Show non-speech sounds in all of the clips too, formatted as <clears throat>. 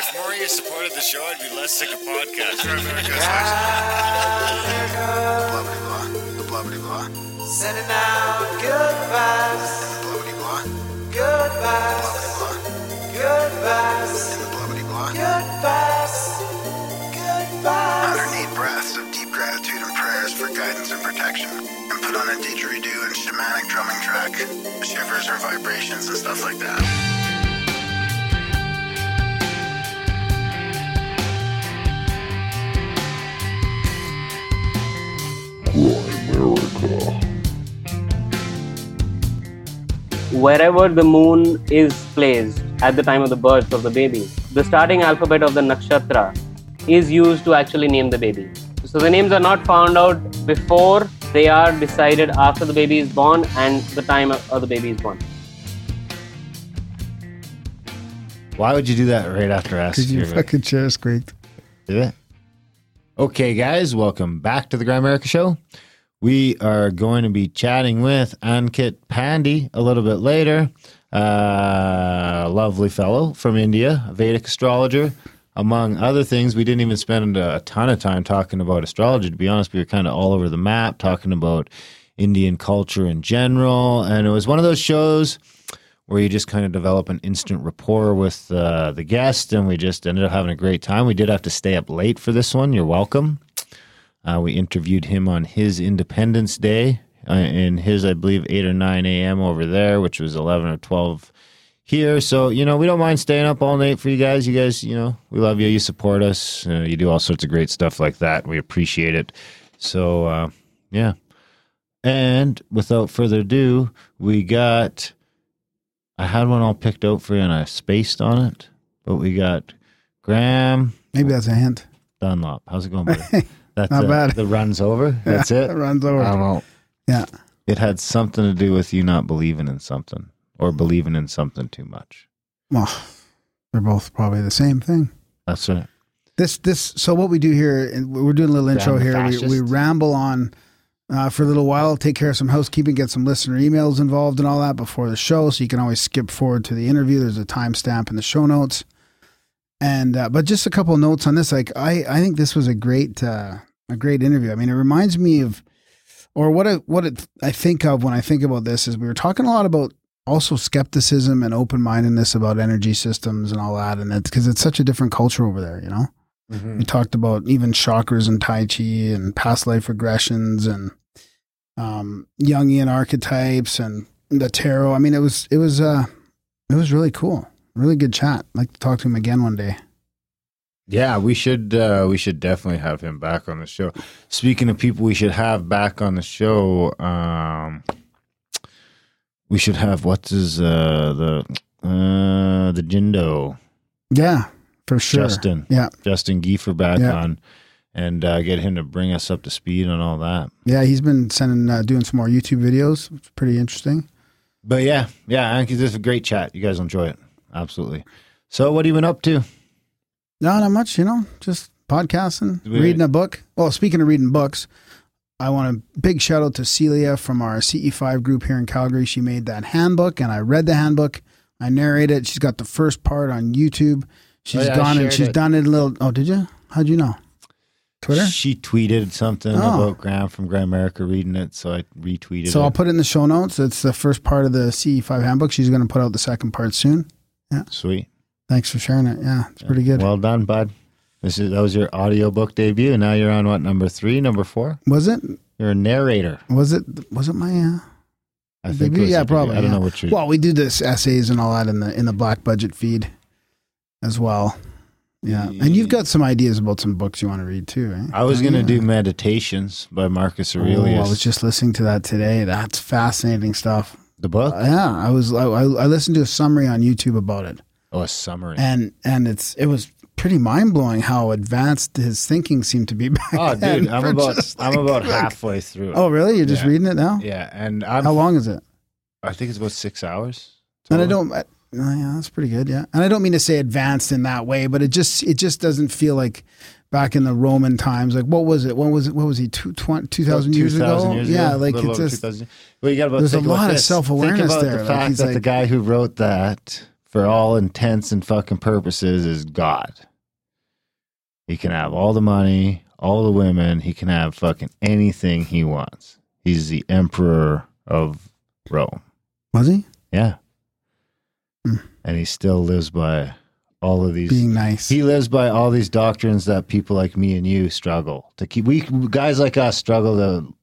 If more of supported the show, I'd be less sick of podcasts. Blah blah blah. The blah blah blah. Sending out good vibes, Blah blah blah. good Blah vibes, blah good vibes. And the blah blah blah. good vibes, good vibes. 108 breaths of deep gratitude and prayers for guidance and protection. And put on a didgeridoo and shamanic drumming track. Shivers or vibrations and stuff like that. Wherever the moon is placed at the time of the birth of the baby, the starting alphabet of the nakshatra is used to actually name the baby. So the names are not found out before, they are decided after the baby is born and the time of the baby is born. Why would you do that right after asking? Because your fucking chair squeaked. Did it? Okay, guys, welcome back to the Grimerica Show. We are going to be chatting with Ankit Pandey a little bit later. Uh, lovely fellow from India, a Vedic astrologer, among other things. We didn't even spend a ton of time talking about astrology. To be honest, we were kind of all over the map talking about Indian culture in general. And it was one of those shows where you just kind of develop an instant rapport with uh, the guest, and we just ended up having a great time. We did have to stay up late for this one. You're welcome. Uh, we interviewed him on his Independence Day, uh, in his, I believe, 8 or 9 a.m. over there, which was 11 or 12 here. So, you know, we don't mind staying up all night for you guys. You guys, you know, we love you. You support us. Uh, you do all sorts of great stuff like that. We appreciate it. So, uh, yeah. And without further ado, we got. I had one all picked out for you and I spaced on it, but we got Graham Maybe that's a hint. Dunlop. How's it going, buddy? <laughs> That's Not uh, bad. The run's over. <laughs> That's It it. runs over. I don't know. yeah. It had something to do with you not believing in something or believing in something too much. Well, they're both probably the same thing. That's right. This this so what we do here, and we're doing a little intro Graham the here. We, we ramble on uh, for a little while, take care of some housekeeping, get some listener emails involved and all that before the show. So you can always skip forward to the interview. There's a timestamp in the show notes. And uh, but just a couple of notes on this. Like I I think this was a great uh, a great interview. I mean, it reminds me of or what I, what it, I think of when I think about this is we were talking a lot about also skepticism and open mindedness about energy systems and all that, and it's because it's such a different culture over there, you know. We talked about even chakras and Tai Chi and past life regressions and um, Jungian archetypes and the tarot. I mean, it was it was uh, it was really cool, really good chat. I'd like to talk to him again one day. Yeah, we should uh, we should definitely have him back on the show. Speaking of people we should have back on the show, um, we should have what's his uh, the uh, the Jindo Yeah, for sure. Justin Yeah, Justin Giefer back Yeah. on and uh, get him to bring us up to speed on all that. yeah. He's been sending uh, doing some more YouTube videos. It's pretty interesting. But yeah, yeah, Ankit, this is a great chat. You guys enjoy it. Absolutely. So what have you been up to? No, not much. You know, just podcasting, reading a book. Well, speaking of reading books, I want a big shout out to Celia from our CE5 group here in Calgary. She made that handbook, and I read the handbook. I narrate it. She's got the first part on YouTube. She's Oh, yeah, gone and she's it. done it a little. Oh, did you? How'd you know? Twitter. She tweeted something Oh. about Graham from Grimerica reading it, so I retweeted So it. I'll put it in the show notes. It's the first part of the CE5 handbook. She's going to put out the second part soon. Yeah. Sweet. Thanks for sharing it. Yeah, it's pretty good. Well done, bud. This is that was your audiobook debut. Now you're on what number three, number four? was it? You're a narrator. Was it? Was it my? Uh, I think. Debut? Yeah, your debut. probably, I don't yeah. know what your. Well, we do this essays and all that in the in the black budget feed as well. Yeah, and you've got some ideas about some books you want to read too. Eh? I was Oh, gonna yeah. do Meditations by Marcus Oh, Aurelius. I was just listening to that today. That's fascinating stuff. the book. Yeah, I was. I I listened to a summary on YouTube about it, oh, a summary. and and it's it was pretty mind blowing how advanced his thinking seemed to be <laughs> back oh, then. dude, I'm about just I'm about like- halfway through. it. Oh, really? You're just Yeah. reading it now? yeah, and I'm. How long is it? I think it's about six hours. And I don't. I, oh, yeah, that's pretty good. Yeah, and I don't mean to say advanced in that way, but it just it just doesn't feel like back in the Roman times. Like what was it? What was it? What was he? Two thousand years 2,000 ago? years yeah, ago, like it's just 2,000. Well, you got about there's a lot of self-awareness about there, The like, fact he's that the guy who wrote that for all intents and fucking purposes, is God. He can have all the money, all the women. He can have fucking anything he wants. He's the emperor of Rome. Was he Yeah. Hmm. And he still lives by all of these. being nice? he lives by all these doctrines that people like me and you struggle to keep. We guys like us struggle to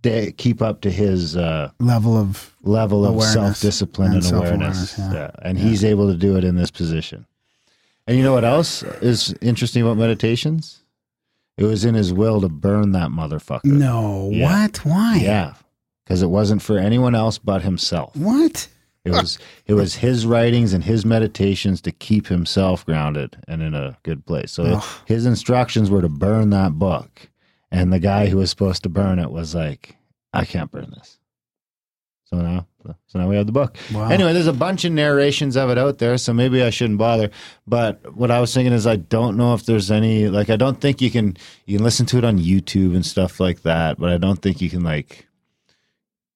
stay, keep up to his uh, level of level of self discipline and, and awareness. yeah. Yeah. And he's able to do it in this position. And you know what else is interesting about meditations? It was in his will to burn that motherfucker. no. Yeah. What? Why? Yeah. Because it wasn't for anyone else but himself. What? It was it was his writings and his meditations to keep himself grounded and in a good place. So Ugh. his instructions were to burn that book, and the guy who was supposed to burn it was like, "I can't burn this." So now, so now we have the book. Wow. Anyway, there's a bunch of narrations of it out there, so maybe I shouldn't bother. But what I was thinking is, I don't know if there's any like I don't think you can you can listen to it on YouTube and stuff like that, but I don't think you can like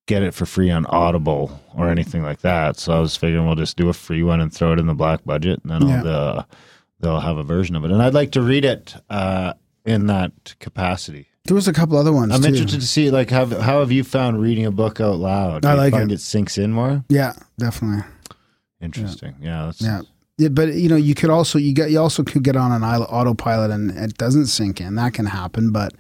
get it for free on Audible or anything like that. So I was figuring we'll just do a free one and throw it in the black budget, and then Yeah. uh, they'll have a version of it. And I'd like to read it uh, in that capacity. There was a couple other ones. I'm too. interested to see like how how have you found reading a book out loud? I you like find it. it sinks in more. Yeah, definitely. Interesting. Yeah. that's, Yeah. Yeah, but you know, you could also you get you also could get on an autopilot and it doesn't sink in. That can happen, but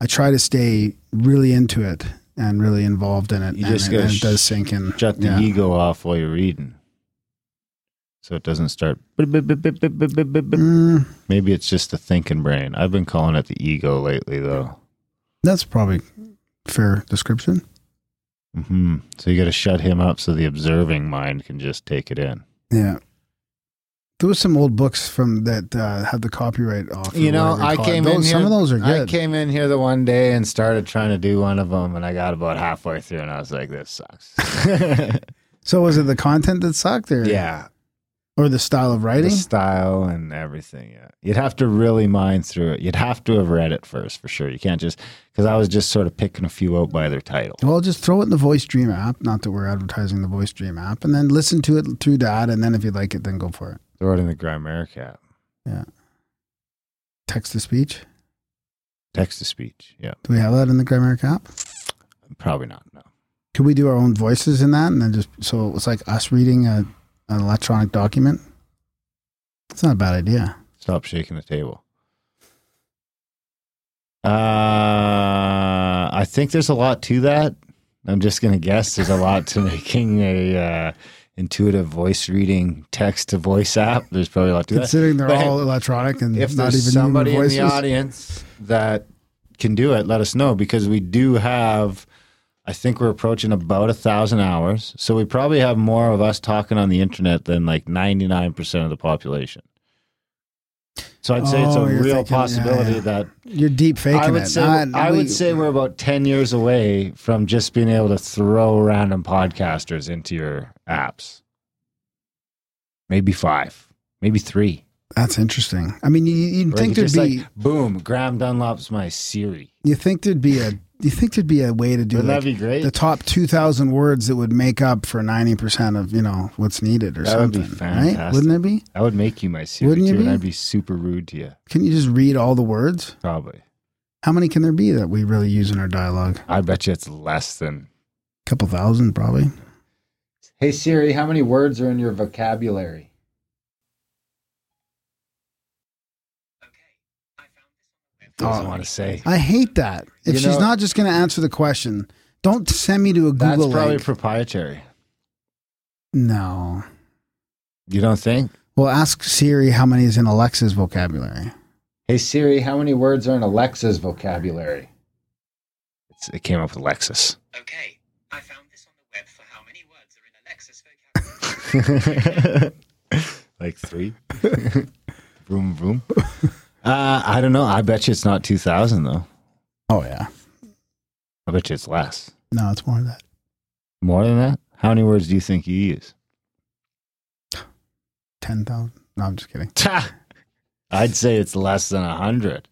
I try to stay really into it and really involved in it. You and just it, and it does sink in. Shut the yeah. ego off while you're reading, so it doesn't start. Maybe it's just the thinking brain. I've been calling it the ego lately, though. that's probably fair description. hmm So you got to shut him up so the observing mind can just take it in. Yeah. There was some old books from that uh, have the copyright off. You know, I came those, in here. Some of those are good. I came in here the one day and started trying to do one of them, and I got about halfway through, and I was like, "This sucks." <laughs> <laughs> so was it the content that sucked, or yeah, or the style of writing, the style and everything. Yeah, you'd have to really mine through it. You'd have to have read it first for sure. You can't just because I was just sort of picking a few out by their title. Well, just throw it in the Voice Dream app. Not that we're advertising the Voice Dream app, and then listen to it through that. And then if you like it, then go for it. Throw it in the Grimerica app. Yeah. Text to speech. Text to speech. Yeah, Do we have that in the Grimerica app? probably not. No. Could we do our own voices in that, and then just so it's like us reading a an electronic document? It's not a bad idea. Stop shaking the table. Uh, I think there's a lot to that. I'm just going to guess there's a lot to <laughs> making a uh, intuitive voice reading text to voice app. There's probably a lot to that. Considering they're But hey, all electronic and If not there's even somebody in the audience that can do it, let us know because we do have. I think we're approaching about a thousand hours, so we probably have more of us talking on the internet than like 99% of the population. So I'd say it's Oh, a real thinking- possibility yeah. that You're deep faking I would it. say Not- I we- would say we're about ten years away from just being able to throw random podcasters into your apps. Maybe five, maybe three. that's interesting. I mean, you, you'd Or think there'd be like, boom, Graham Dunlop's my Siri. you think there'd be a you think there'd be a way to do Wouldn't like that be great? the top two thousand words that would make up for ninety percent of you know what's needed or That would be something, right? fantastic. Wouldn't it be? I would make you my Siri Wouldn't you too, and be? I'd be super rude to you. Can you just read all the words? Probably. How many can there be that we really use in our dialogue? I bet you it's less than. A couple thousand, probably. Hey Siri, how many words are in your vocabulary? Doesn't Oh. want to say. I hate that. If You she's know- not just going to answer the question, don't send me to a Google. That's Google probably link. proprietary. no. You don't think? Well, ask Siri how many is in Alexa's vocabulary. Hey Siri, how many words are in Alexa's vocabulary? It's, it came up with Lexus. Okay, I found this on the web for how many words are in Alexa's <laughs> vocabulary. like three. <laughs> vroom vroom. Uh, I don't know. I bet you it's not two thousand though. Oh yeah. I bet you it's less. No, it's more than that. More than that? How many words do you think you use? Ten thousand. No, I'm just kidding. <laughs> I'd say it's less than a hundred.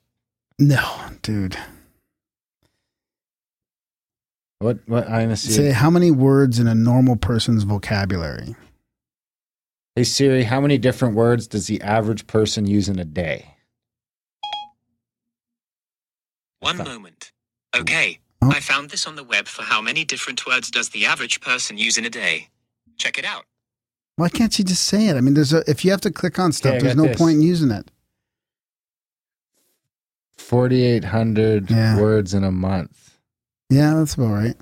No, dude. What? What? I'm. Say how many words in a normal person's vocabulary. Hey Siri, how many different words does the average person use in a day? One moment. Okay, Oh. I found this on the web for how many different words does the average person use in a day. Check it out. Why can't you just say it? I mean, there's a if you have to click on stuff, Okay, I no this. point in using it. Forty-eight hundred Yeah. words in a month. Yeah, that's about right.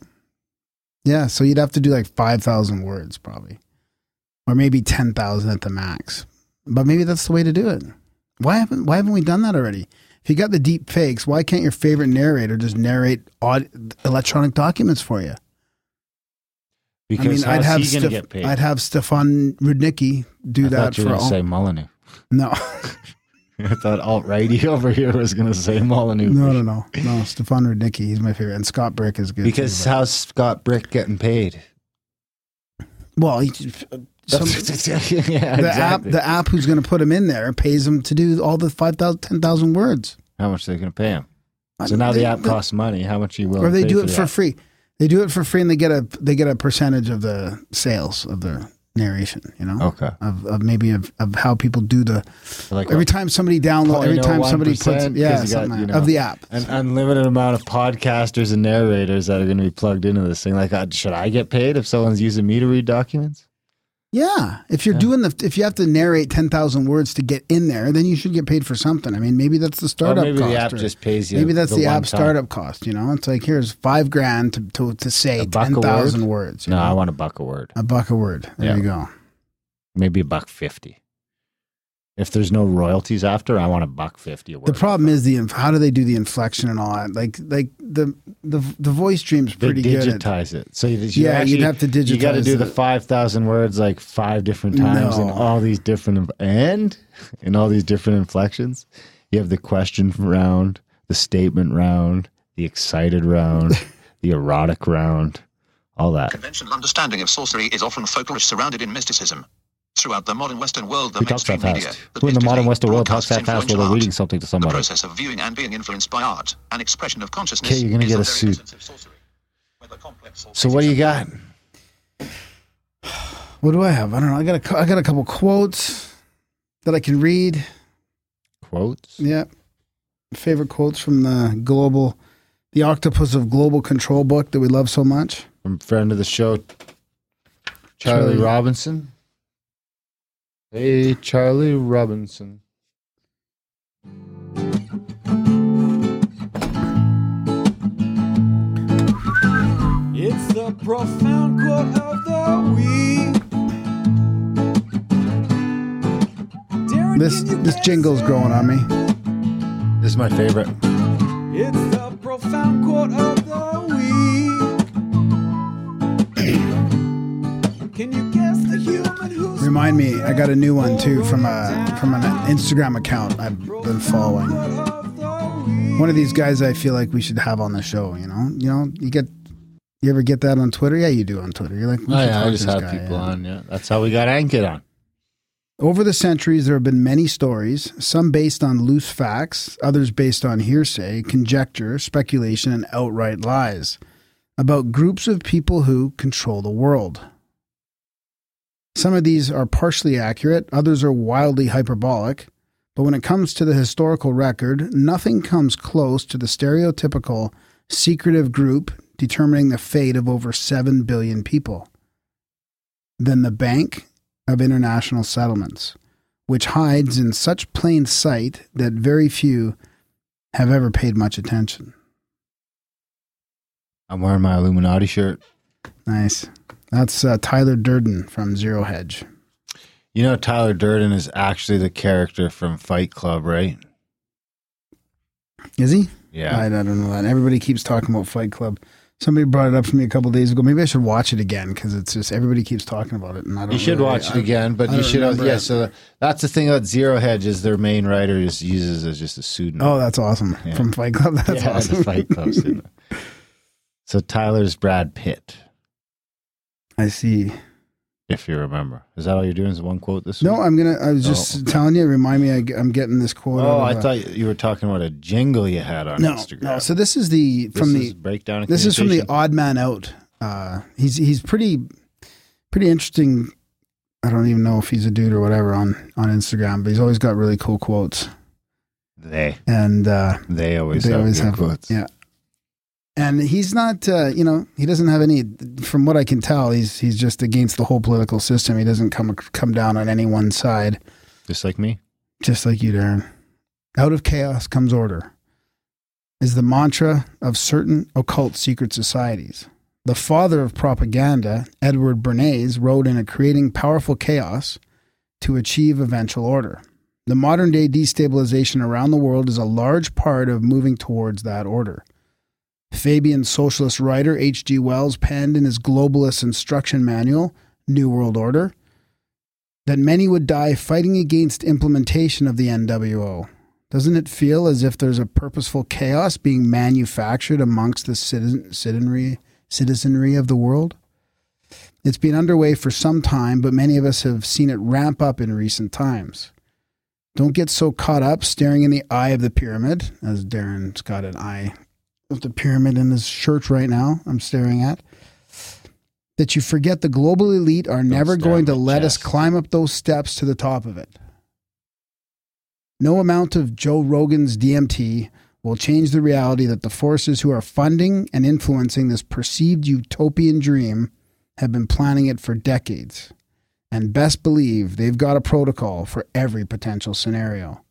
Yeah, so you'd have to do like five thousand words probably, or maybe ten thousand at the max. But maybe that's the way to do it. Why haven't Why haven't we done that already? If you got the deep fakes, why can't your favorite narrator just narrate aud- electronic documents for you? Because I mean, I'd have he gonna Stef- get paid? I'd have Stefan Rudnicki do I that thought you for all. say Molyneux. no, <laughs> <laughs> I thought alt righty over here was gonna say Molyneux. no, no, no, no. Stefan Rudnicki, he's my favorite, and Scott Brick is good. too, Because but- how's Scott Brick getting paid? well, he, some, <laughs> yeah, the app the app who's going to put him in there pays him to do all the 5,000 10,000 words. How much are they going to pay him? I So now they- the app they- costs money. How much are you willing? or they to pay do it the for free. They do it for free and they get a they get a percentage of the sales of the narration, you know? Okay. Of, of maybe of, of how people do the Like every what? time somebody download every time somebody puts 0.01%, 'cause yeah got, like you know, of the app. an unlimited amount of podcasters and narrators that are going to be plugged into this thing. Like, uh, should I get paid if someone's using me to read documents? Yeah, if you're Yeah. doing the if you have to narrate 10,000 words to get in there, then you should get paid for something. I mean, maybe that's the startup. Or maybe cost. the app just pays you. Maybe that's the, one app time. startup cost. You know, it's like here's five grand to to, to say ten thousand word? words. No, know? I want a buck a word. a buck a word. There Yeah. you go. Maybe a buck fifty. If there's no royalties after, I want a buck fifty a. The problem is the inf- how do they do the inflection and all that? Like like the the the voice stream's they pretty good. Digitize it. So you, you Yeah, actually, you'd have to digitize. You got to digitize do the it. five thousand words like five different times and all these different and in all these different inflections. You have the question round, the statement round, the excited round, <laughs> the erotic round, all that. Conventional understanding of sorcery is often folklorish surrounded in mysticism. Throughout the modern Western world, the Who that mainstream media, fast? that Who in the modern Western world talks broadcasts that fast while they're reading something to somebody? The somebody? process of viewing and being influenced by art, an expression of consciousness. Okay, you're gonna is get the a suit. essence of sorcery. Whether complex or So what do you got? <sighs> What do I have? I don't know. I got a cou- I got a couple quotes that I can read. Quotes? Yeah, favorite quotes from the global, the Octopus of Global Control book that we love so much. From friend of the show, Charlie, Charlie. Robinson. Hey, Charlie Robinson. It's the profound quote of the week. Darren, This can you this guess jingle's it? growing on me. This is my favorite. It's the profound quote of the Remind me, I got a new one too from a from an Instagram account I've been following. One of these guys I feel like we should have on the show. You know, you know, you get. You ever get that on Twitter? Yeah, you do on Twitter. You're like, Oh, yeah, I just have guy, people yeah. on. Yeah, that's how we got Ankit on. Over the centuries, there have been many stories, some based on loose facts, others based on hearsay, conjecture, speculation, and outright lies, about groups of people who control the world. Some of these are partially accurate, others are wildly hyperbolic, but when it comes to the historical record, nothing comes close to the stereotypical secretive group determining the fate of over 7 billion people. Then the Bank of International Settlements, which hides in such plain sight that very few have ever paid much attention. I'm wearing my Illuminati shirt. Nice. That's uh, Tyler Durden from Zero Hedge. You know, Tyler Durden is actually the character from Fight Club, right? Is he? Yeah. I, I don't know that. Everybody keeps talking about Fight Club. Somebody brought it up to me a couple days ago. Maybe I should watch it again because it's just everybody keeps talking about it, and I don't. You should really- watch it again, but I you should. remember Yeah, it. so that's the thing about Zero Hedge is their main writer just uses as just a pseudonym. Oh, that's awesome Yeah. from Fight Club. That's yeah, awesome. Fight Club. <laughs> So Tyler's Brad Pitt, I see. if you remember. Is that all you're doing? Is one quote this week? No. I'm gonna. I was just Oh. telling you. Remind me. I, am getting this quote. Oh, I uh, thought you were talking about a jingle you had on no, Instagram. no. So this is the This from is the breakdown. This is from the? Odd Man Out. Uh, he's he's pretty pretty interesting I don't even know if he's a dude or whatever on on Instagram, but he's always got really cool quotes. They And uh, they always they have always have quotes. Yeah, and he's not. Uh, you know, he doesn't have any. From what I can tell, he's he's just against the whole political system. He doesn't come come down on any one side. Just like me. Just like you, Darren. Out of chaos comes order. Is the mantra of certain occult secret societies. The father of propaganda, Edward Bernays, wrote in a creating powerful chaos to achieve eventual order. The modern day destabilization around the world is a large part of moving towards that order. Fabian socialist writer H.G. Wells penned in his globalist instruction manual, New World Order, that many would die fighting against implementation of the NWO. Doesn't it feel as if there's a purposeful chaos being manufactured amongst the citizen, citizenry, citizenry of the world? It's been underway for some time, but many of us have seen it ramp up in recent times. Don't get so caught up staring in the eye of the pyramid, as Darren's got an eye of the pyramid in his church right now, I'm staring at, that you forget the global elite are never going to let us climb up those steps to the top of it. No amount of Joe Rogan's DMT will change the reality that the forces who are funding and influencing this perceived utopian dream have been planning it for decades. And best believe they've got a protocol for every potential scenario.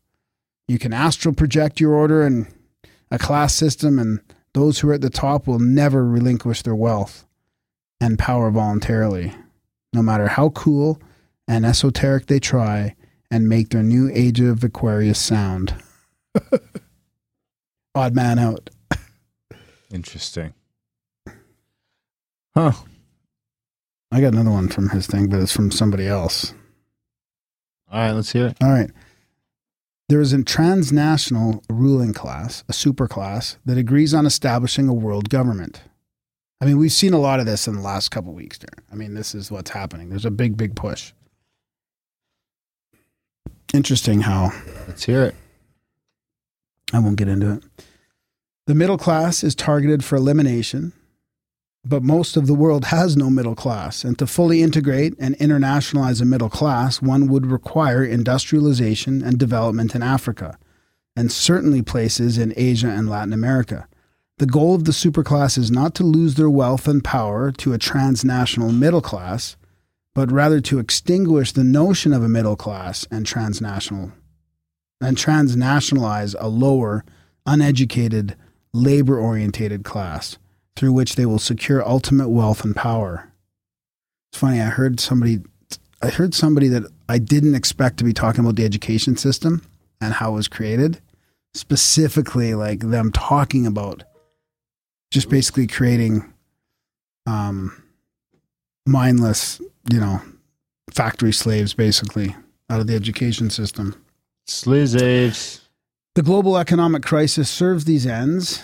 You can astral project your order and a class system, and those who are at the top will never relinquish their wealth and power voluntarily, no matter how cool and esoteric they try and make their new age of Aquarius sound. <laughs> Odd man out. Interesting. Huh. I got another one from his thing, but it's from somebody else. All right, let's hear it. All right. There is a transnational ruling class, a superclass, that agrees on establishing a world government. I mean, we've seen a lot of this in the last couple of weeks, Darren. I mean, this is what's happening. There's a big, big push. Interesting how Let's hear it. I won't get into it. The middle class is targeted for elimination, but most of the world has no middle class. And to fully integrate and internationalize a middle class, one would require industrialization and development in Africa, and certainly places in Asia and Latin America. The goal of the superclass is not to lose their wealth and power to a transnational middle class, but rather to extinguish the notion of a middle class and transnational and transnationalize a lower, uneducated, labor oriented class through which they will secure ultimate wealth and power. It's funny, I heard somebody I heard somebody that I didn't expect to be talking about the education system and how it was created. Specifically like them talking about just basically creating um mindless, you know, factory slaves basically out of the education system. Slaves. The global economic crisis serves these ends,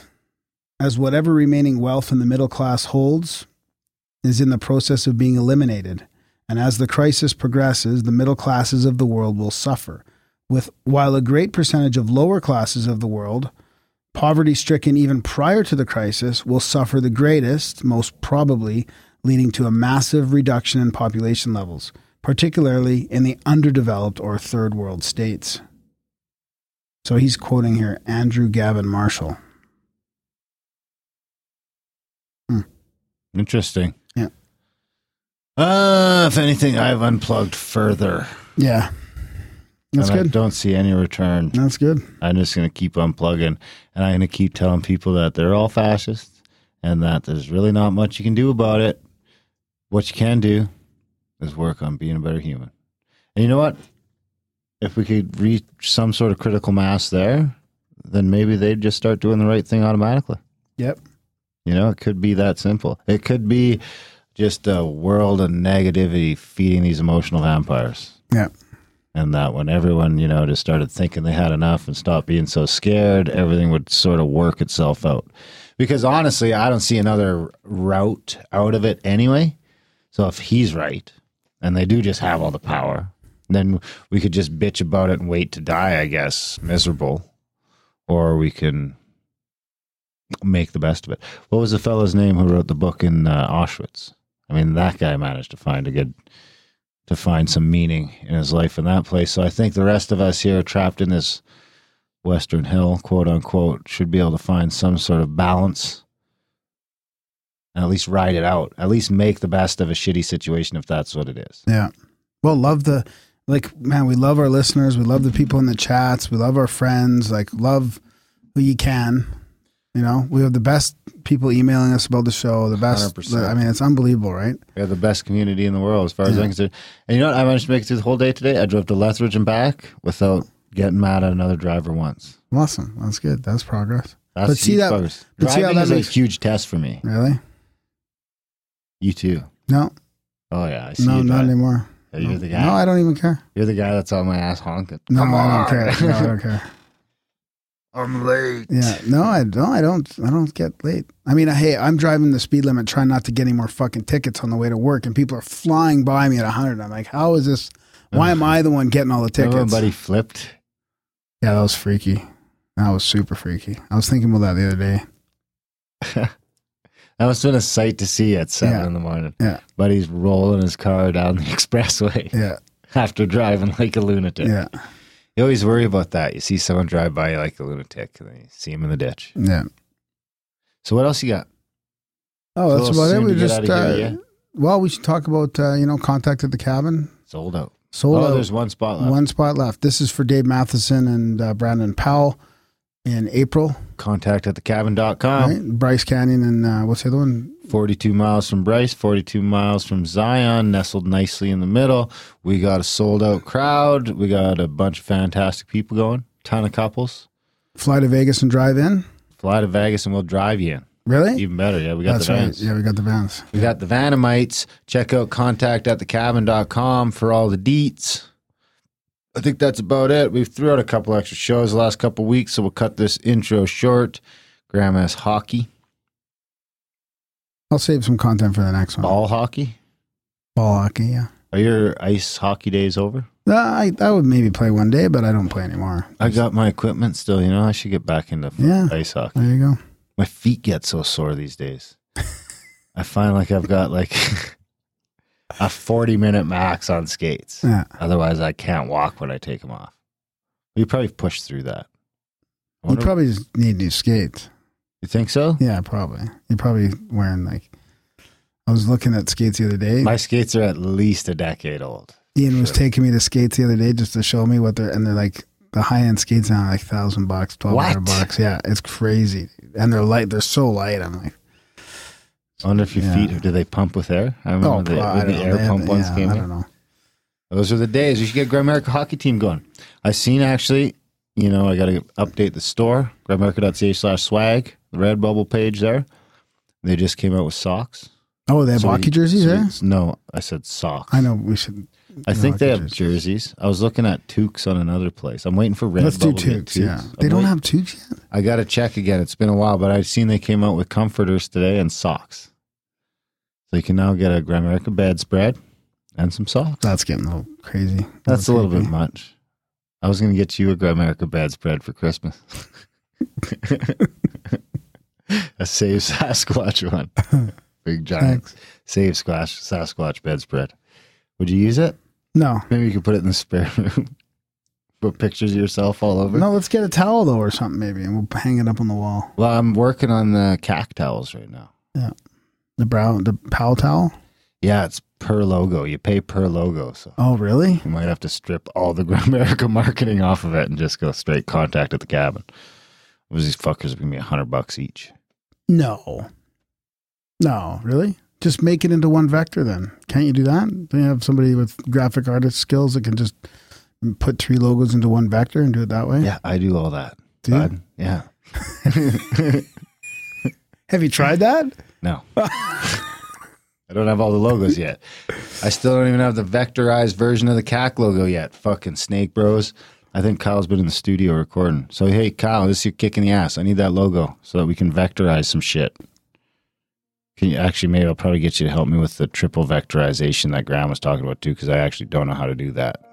as whatever remaining wealth in the middle class holds is in the process of being eliminated. And as the crisis progresses, the middle classes of the world will suffer. With while a great percentage of lower classes of the world, poverty stricken even prior to the crisis, will suffer the greatest, most probably leading to a massive reduction in population levels, particularly in the underdeveloped or third world states. So he's quoting here Andrew Gavin Marshall. Interesting. Yeah. Uh, if anything, I've unplugged further. Yeah. That's and I good. don't see any return. That's good. I'm just going to keep unplugging and I'm going to keep telling people that they're all fascists and that there's really not much you can do about it. What you can do is work on being a better human. And you know what? If we could reach some sort of critical mass there, then maybe they'd just start doing the right thing automatically. Yep. You know, it could be that simple. It could be just a world of negativity feeding these emotional vampires. Yeah. And that when everyone, you know, just started thinking they had enough and stopped being so scared, everything would sort of work itself out. Because honestly, I don't see another route out of it anyway. So if he's right and they do just have all the power, then we could just bitch about it and wait to die, I guess, miserable. Or we can make the best of it. What was the fellow's name who wrote the book in uh, Auschwitz? I mean, that guy managed to find a good to find some meaning in his life in that place. So I think the rest of us here trapped in this Western Hill, quote unquote, should be able to find some sort of balance and at least ride it out. At least make the best of a shitty situation if that's what it is. Yeah. Well, love the like man, we love our listeners, we love the people in the chats, we love our friends, like love who you can. You know, we have the best people emailing us about the show, the best 100%. I mean, it's unbelievable, right? We have the best community in the world as far as I'm concerned. And you know what? I managed to make it through the whole day today. I drove to Lethbridge and back without getting mad at another driver once. Awesome. That's good. That's progress. That's But see that- progress. but see how Driving that is makes- a huge test for me. Really? You too. No. Oh yeah, I see No, you not anymore. Yeah, You're the guy. No, I don't even care. You're the guy that's on my ass honking. No, Come I on. don't care. No, I don't <laughs> care. I'm late. Yeah, no, I don't. I don't. I don't get late. I mean, hey, I'm driving the speed limit, trying not to get any more fucking tickets on the way to work, and people are flying by me at 100. I'm like, how is this? Why am I the one getting all the tickets? Remember when Buddy flipped? Yeah, that was freaky. That was super freaky. I was thinking about that the other day. That must have been a sight to see at seven Yeah. in the morning. Yeah. Buddy's rolling his car down the <laughs> expressway Yeah, after driving like a lunatic. yeah, You always worry about that. You see someone drive by like a lunatic, and then you see him in the ditch. yeah. So what else you got? Oh, that's about it. We just uh, here, yeah? well, we should talk about uh, you know contact at the cabin. Sold out. Sold oh, out. there's one spot left. One spot left. This is for Dave Matheson and uh, Brandon Powell in April. Contact at the cabin.com. right? Bryce Canyon and uh, what's the other one? 42 miles from Bryce, 42 miles from Zion, nestled nicely in the middle. We got a sold out crowd. We got a bunch of fantastic people going, ton of couples. Fly to Vegas and drive in. Fly to Vegas and we'll drive you in. Really? Even better. Yeah, we got That's the right. vans. Yeah, we got the vans. We got the Vanamites. Check out contact at thecabin.com for all the deets. I think that's about it. We've threw out a couple extra shows the last couple weeks, so we'll cut this intro short. Grandma's hockey, I'll save some content for the next one. ball hockey. Ball hockey, yeah. Are your ice hockey days over? Uh, I, I would maybe play one day, but I don't play anymore. I got my equipment still. You know, I should get back into Yeah. ice hockey. There you go. My feet get so sore these days. <laughs> I find like I've got like <laughs> a 40 minute max on skates. Yeah. Otherwise, I can't walk when I take them off. You probably push through that. You probably just need new skates. you think so? Yeah, probably. You're probably wearing like. I was looking at skates the other day. My skates are at least a decade old. Ian was taking me to skates the other day just to show me what they're and they're like the high end skates now are like thousand bucks, twelve hundred bucks. Yeah, it's crazy, and they're light. They're so light. I'm like, I wonder if your Yeah. feet do they pump with air? I remember oh, the, I the air They pump ones yeah, came I don't know. Those are the days. You should get Grimerica hockey team going. I seen actually, you know, I got to update the store, grimerica.ca slash swag, the Redbubble page there. They just came out with socks. Oh, they have So hockey jerseys so there. we- No, I said socks. I know we should. I think they have jerseys. I was looking at toques on another place. I'm waiting for Red. Let's do to toques. Yeah, they I'm don't wait- have toques yet. I got to check again. It's been a while, but I've seen they came out with comforters today and socks. So you can now get a Grimerica bedspread and some socks. That's getting a little crazy. That's a little bit much. I was going to get you a Grimerica bedspread for Christmas. <laughs> a Save Sasquatch one. <laughs> Big giant Thanks. Save Squash Sasquatch bedspread. Would you use it? No, Maybe you could put it in the spare room. Put pictures of yourself all over. no. Let's get a towel though, or something maybe, and we'll hang it up on the wall. Well, I'm working on the cac towels right now. The brown, the Powell towel. Yeah, it's per logo. You pay per logo, so Oh, really? you might have to strip all the <laughs> America marketing off of it and just go straight contact at the cabin. Was these fuckers gonna be a hundred bucks each? No. No, really? Just make it into one vector then. Can't you do that? Do you have somebody with graphic artist skills that can just put three logos into one vector and do it that way? Yeah, I do all that. Do? Yeah. <laughs> Have you tried that? No. I don't have all the logos yet. I still don't even have the vectorized version of the CAC logo yet. Fucking Snake Bros. I think Kyle's been in the studio recording. So, hey, Kyle, this is your kick in the ass. I need that logo so that we can vectorize some shit. Can you actually, maybe I'll probably get you to help me with the triple vectorization that Graham was talking about too, because I actually don't know how to do that.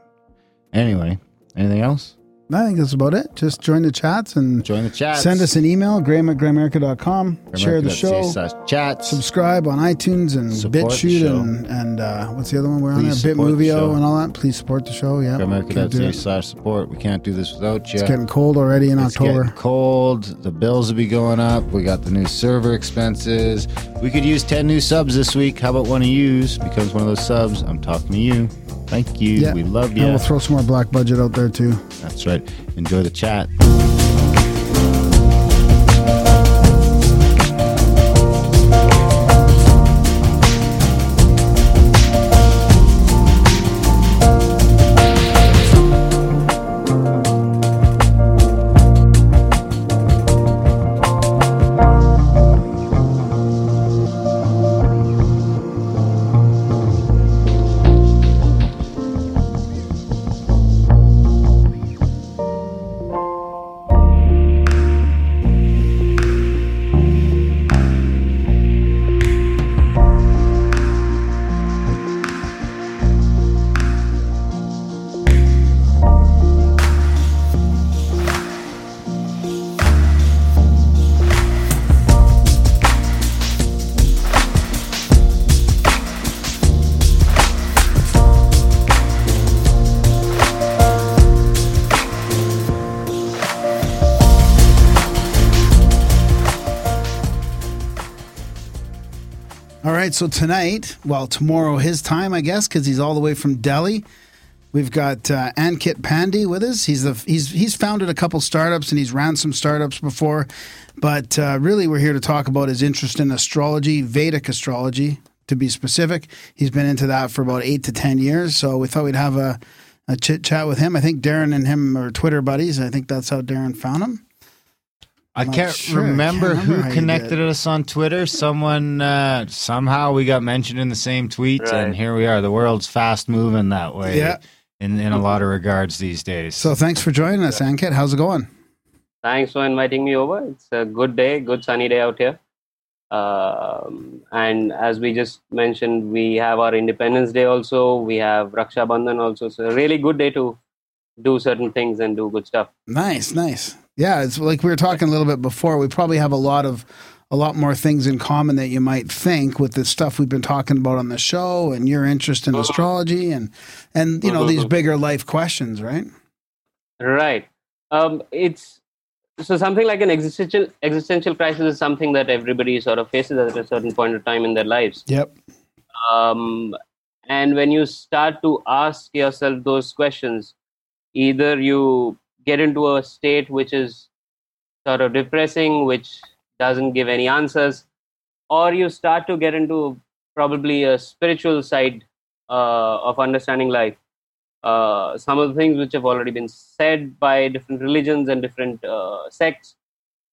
Anyway, anything else? I think that's about it. Just join the chats and Join the chat. send us an email, graham at grimerica.com. Share the show. Chat. Subscribe on iTunes and Support BitChute and, and uh, what's the other one we're on there? support the. Bitmovio and all that. Please support the show. Yeah. Can't do Grimerica.ca slash support. We can't do this without you. It's getting cold already in It's October. getting cold. The bills will be going up. We got the new server expenses. We could use 10 new subs this week. How about one of yous becomes one of those subs? I'm talking to you. Thank you. Yeah. We love And you. we'll throw some more black budget out there too. That's right. Enjoy the chat. Right, so tonight, well, tomorrow his time, I guess, because he's all the way from Delhi. We've got uh, Ankit Pandey with us. He's the he's he's founded a couple startups and he's ran some startups before, but uh, really we're here to talk about his interest in astrology, Vedic astrology, to be specific. He's been into that for about eight to ten years, so we thought we'd have a, a chit chat with him. I think Darren and him are Twitter buddies. I think that's how Darren found him. I can't sure. I remember can't remember who you connected us on Twitter. Someone, uh, somehow we got mentioned in the same tweet, Right. and here we are. The world's fast moving that way Yeah. in, in a lot of regards these days. So thanks for joining us, Ankit. How's it going? Thanks for inviting me over. It's a good day, good sunny day out here. Um, and as we just mentioned, we have our Independence Day also. We have Raksha Bandhan also. So a really good day to do certain things and do good stuff. Nice, nice. Yeah, it's like we were talking a little bit before. We probably have a lot of a lot more things in common that you might think with the stuff we've been talking about on the show and your interest in astrology and and you know these bigger life questions, right? Right. Um, it's so something like an existential existential crisis is something that everybody sort of faces at a certain point of time in their lives. Yep. um, and when you start to ask yourself those questions either you get into a state which is sort of depressing which doesn't give any answers or you start to get into probably a spiritual side uh, of understanding life uh, some of the things which have already been said by different religions and different uh, sects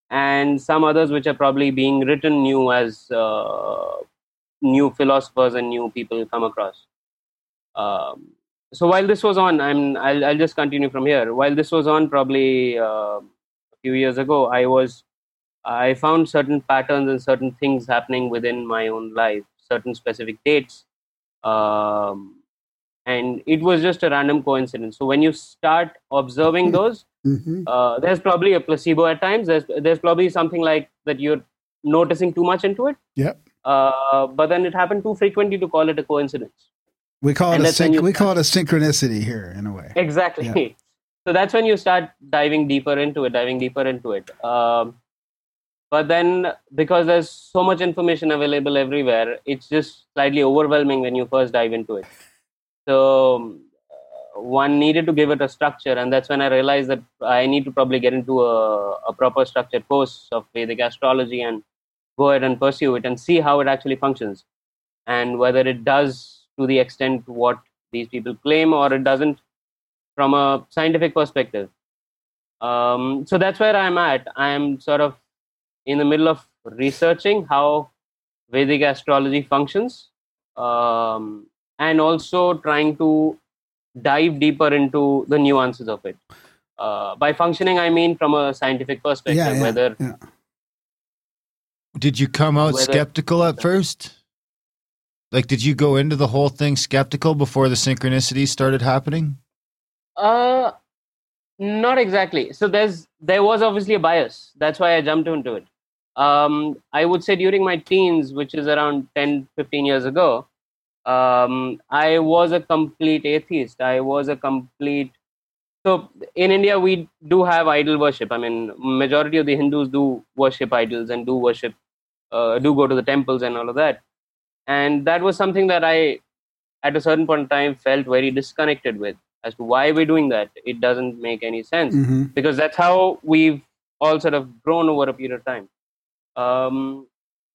and some others which are probably being written new as uh, new philosophers and new people come across. Um, so while this was on, I'm I'll, I'll just continue from here. While this was on, probably uh, a few years ago, I was I found certain patterns and certain things happening within my own life, certain specific dates, um, and it was just a random coincidence. So when you start observing those, hmm uh, there's probably a placebo at times. There's there's probably something like that you're noticing too much into it. Yep. Uh, but then it happened too frequently to call it a coincidence. We call it And a synch- we call it a synchronicity here in a way. Exactly. So that's when you start diving deeper into it, diving deeper into it. Um, but then because there's so much information available everywhere, it's just slightly overwhelming when you first dive into it. So uh, one needed to give it a structure, and that's when I realized that I need to probably get into a, a proper structured course of Vedic astrology and go ahead and pursue it and see how it actually functions and whether it does to the extent to what these people claim or it doesn't from a scientific perspective. Um, so that's where I'm at. I'm sort of in the middle of researching how Vedic astrology functions um, and also trying to dive deeper into the nuances of it. Uh, by functioning, I mean from a scientific perspective, Yeah, yeah, whether yeah. Did you come out Whether- skeptical at first? Like, did you go into the whole thing skeptical before the synchronicities started happening? Uh, Not exactly. So there's there was obviously a bias. That's why I jumped into it. Um, I would say during my teens, which is around 10, 15 years ago, um, I was a complete atheist. I was a complete. So in India, we do have idol worship. I mean, majority of the Hindus do worship idols and do worship, uh, do go to the temples and all of that. And that was something that I, at a certain point in time, felt very disconnected with as to why we're doing that. It doesn't make any sense hmm because that's how we've all sort of grown over a period of time. Um,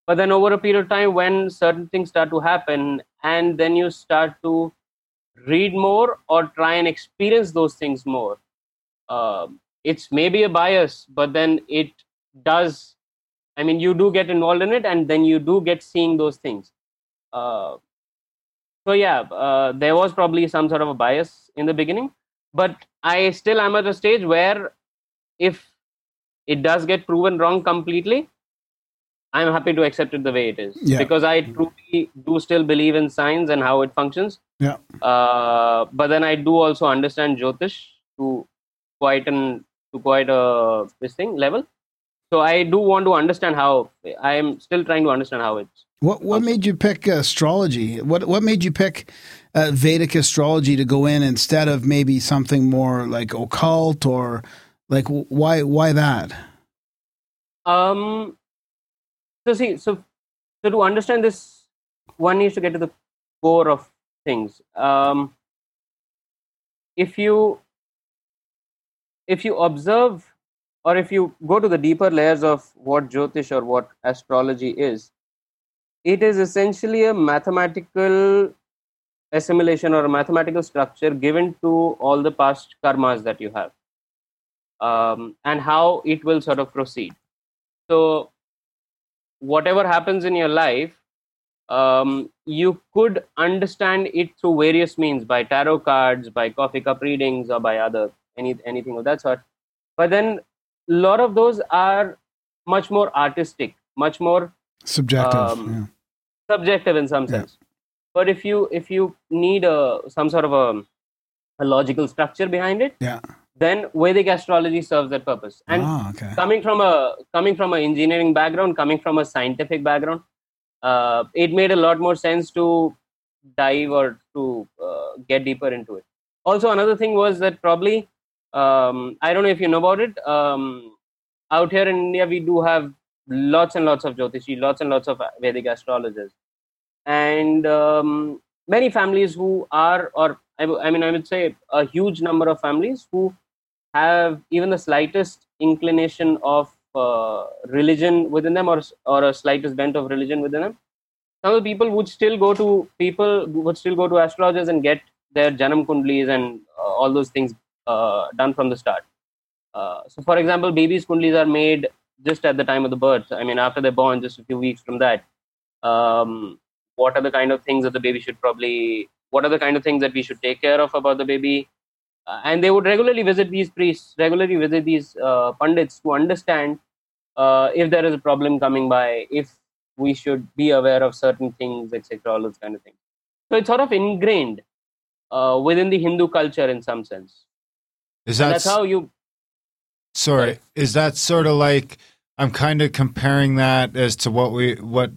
but then over a period of time, when certain things start to happen, and then you start to read more or try and experience those things more, um, it's maybe a bias, but then it does. I mean, you do get involved in it, and then you do get seeing those things. Uh, so yeah, uh, there was probably some sort of a bias in the beginning, but I still am at a stage where if it does get proven wrong completely, I'm happy to accept it the way it is Yeah. because I truly do still believe in science and how it functions. Yeah. Uh, but then I do also understand Jyotish to quite an to quite a this thing level. So I do want to understand how. I am still trying to understand how it's. What what made you pick astrology? What what made you pick uh, Vedic astrology to go in instead of maybe something more like occult or like why why that? Um. So see, so so to understand this, one needs to get to the core of things. Um. If you if you observe or if you go to the deeper layers of what Jyotish or what astrology is, it is essentially a mathematical assimilation or a mathematical structure given to all the past karmas that you have um, and how it will sort of proceed. So, whatever happens in your life, um, you could understand it through various means by tarot cards, by coffee cup readings, or by other any anything of that sort. But then, a lot of those are much more artistic, much more Subjective. Um, subjective in some Yeah. sense. But if you if you need a some sort of a, a logical structure behind it, yeah. then Vedic astrology serves that purpose. And ah, okay. coming from a coming from an engineering background coming from a scientific background uh, it made a lot more sense to dive or to uh, get deeper into it also another thing was that probably um, i don't know if you know about it. Um, out here in india we do have lots and lots of jyotishi lots and lots of vedic astrologers. And um, many families who are or I mean i would say a huge number of families who have even the slightest inclination of uh, religion within them or, or a slightest bent of religion within them. Some of the people would still go to people would still go to astrologers and get their janam kundlis and uh, all those things uh, done from the start. Uh, so for example babies kundlis are made just at the time of the birth. I mean after they're born just a few weeks from that. Um, what are the kind of things that the baby should probably what are the kind of things that we should take care of about the baby? Uh, and they would regularly visit these priests regularly visit these uh, pundits to understand uh, if there is a problem coming by if we should be aware of certain things etc all those kind of things. So it's sort of ingrained uh, within the hindu culture in some sense Is that that's how you sorry? Is that sort of like I'm kind of comparing that as to what we what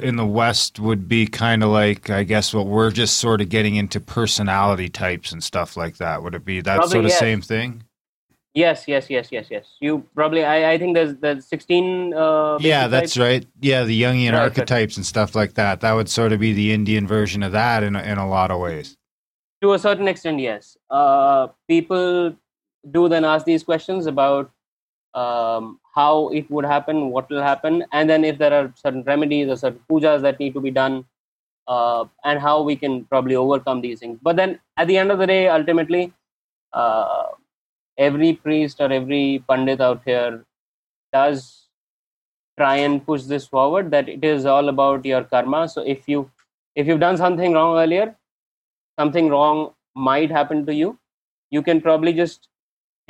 in the West would be kind of like I guess what we're just sort of getting into personality types and stuff like that. Would it be that Probably, sort of yes. same thing? yes yes yes yes yes you probably i, I think there's the 16 uh, Yeah, that's types. right. Yeah, the Jungian Right, right. archetypes and stuff like that. That would sort of be the Indian version of that in in a lot of ways. to a certain extent yes uh, people do then ask these questions about um, how it would happen what will happen and then if there are certain remedies or certain pujas that need to be done uh, and how we can probably overcome these things. But then at the end of the day ultimately uh, every priest or every pandit out here does try and push this forward that it is all about your karma. So if you if you've done something wrong earlier something wrong might happen to you. You can probably just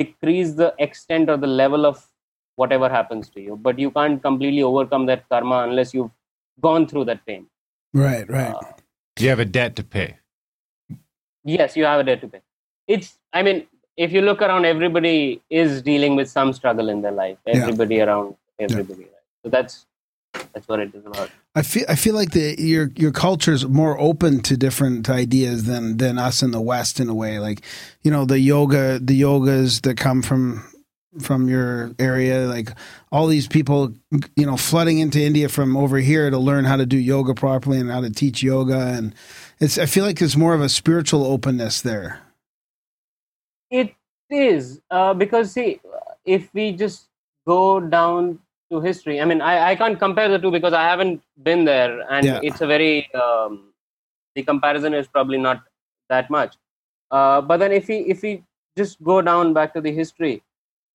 decrease the extent or the level of whatever happens to you but you can't completely overcome that karma unless you've gone through that pain Right, right. Uh, you have a debt to pay. yes you have a debt to pay it's i mean if you look around, everybody is dealing with some struggle in their life. Yeah. Everybody around, everybody. Right? So that's that's what it is about. I feel I feel like the your your culture is more open to different ideas than than us in the West in a way. Like, you know, the yoga the yogas that come from from your area, like all these people, you know, flooding into India from over here to learn how to do yoga properly and how to teach yoga, and it's I feel like there's more of a spiritual openness there. It is uh, because see, if we just go down to history, I mean, I, I can't compare the two because I haven't been there, and Yeah. it's a very um, the comparison is probably not that much. Uh, but then if we if we just go down back to the history,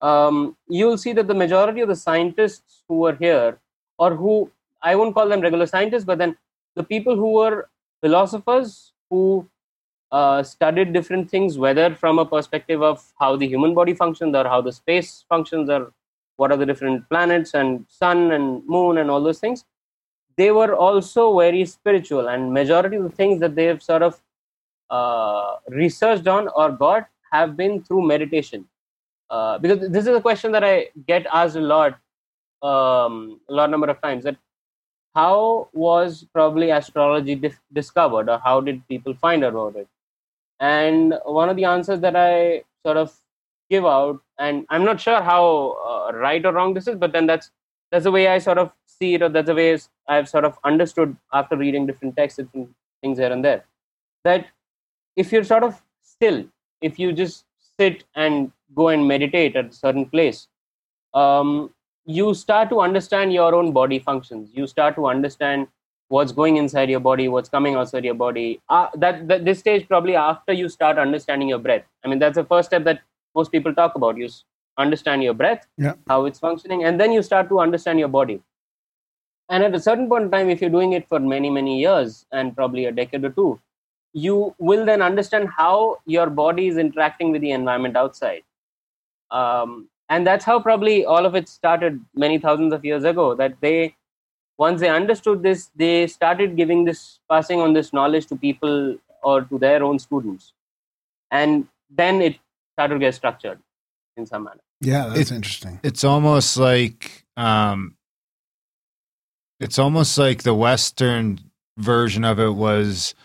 um, you'll see that the majority of the scientists who were here, or who I won't call them regular scientists, but then the people who were philosophers who uh, studied different things, whether from a perspective of how the human body functions or how the space functions or what are the different planets and sun and moon and all those things, they were also very spiritual. And majority of the things that they have sort of uh, researched on or got have been through meditation. Uh, because this is a question that I get asked a lot, um, a lot number of times that how was probably astrology discovered or how did people find out about it and one of the answers that i sort of give out. And i'm not sure how uh, right or wrong this is but then that's that's the way i sort of see it or that's the way i've sort of understood after reading different texts different things here and there. That if you're sort of still if you just sit and go and meditate at a certain place um, you start to understand your own body functions. You start to understand what's going inside your body what's coming outside your body. Uh, that, that this stage probably after you start understanding your breath. I mean that's the first step that most people talk about. You understand your breath Yeah. how it's functioning and then you start to understand your body. And at a certain point in time if you're doing it for many many years and probably a decade or two you will then understand how your body is interacting with the environment outside. Um, and that's how probably all of it started many thousands of years ago that they once they understood this they started giving this passing on this knowledge to people or to their own students. And then it started to get structured in some manner. Yeah, that's It- interesting. it's almost like um it's almost like the western version of it was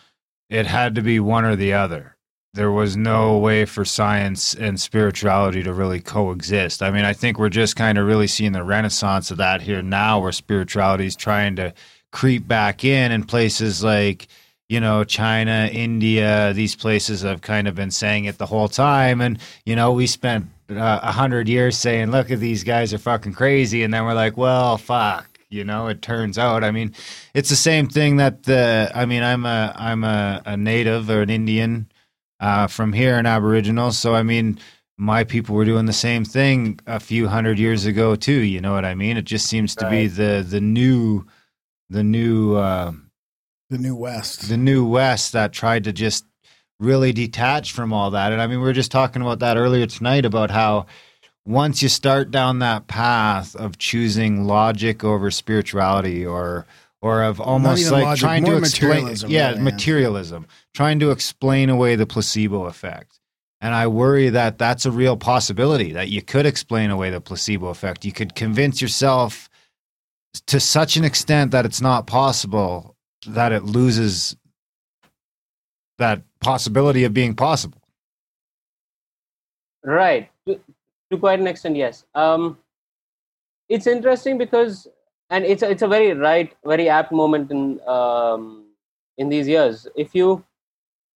it had to be one or the other. There was no way for science and spirituality to really coexist. I mean i think we're just kind of really seeing the renaissance of that here now where spirituality is trying to creep back in in places like you know china india these places have kind of been saying it the whole time. And you know we spent uh, a hundred years saying look at these guys are fucking crazy. And then we're like well fuck you know it turns out i mean it's the same thing that the i mean i'm a i'm a, a native or an indian uh, from here an aboriginal. So i mean my people were doing the same thing a few hundred years ago too you know what i mean? It just seems to be the the new the new uh, The New West. the new west that tried to just really detach from all that and i mean we were just talking about that earlier tonight about how once you start down that path of choosing logic over spirituality or or of almost like logic, trying to explain materialism, yeah really, yeah. materialism trying to explain away the placebo effect and i worry that that's a real possibility that you could explain away the placebo effect you could convince yourself to such an extent that it's not possible that it loses that possibility of being possible. Right. To, to quite an extent yes. Um, it's interesting because and it's a, it's a very right very apt moment in um, in these years. If you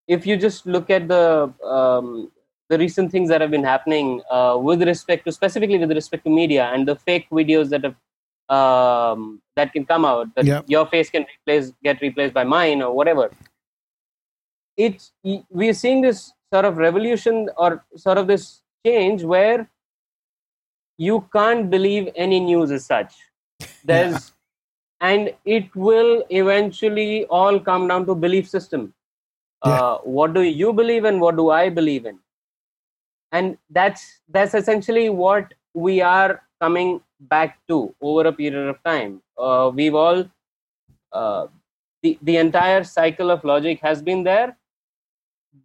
if you just look at the um, the recent things that have been happening uh, with respect to specifically with respect to media and the fake videos that have um, that can come out that your face can replace get replaced by mine or whatever. It's we are seeing this sort of revolution or sort of this change where you can't believe any news as such. There's and it will eventually all come down to belief system. Uh, what do you believe in what do i believe in? And that's that's essentially what we are coming back to over a period of time uh, we've all uh, the, the entire cycle of logic has been there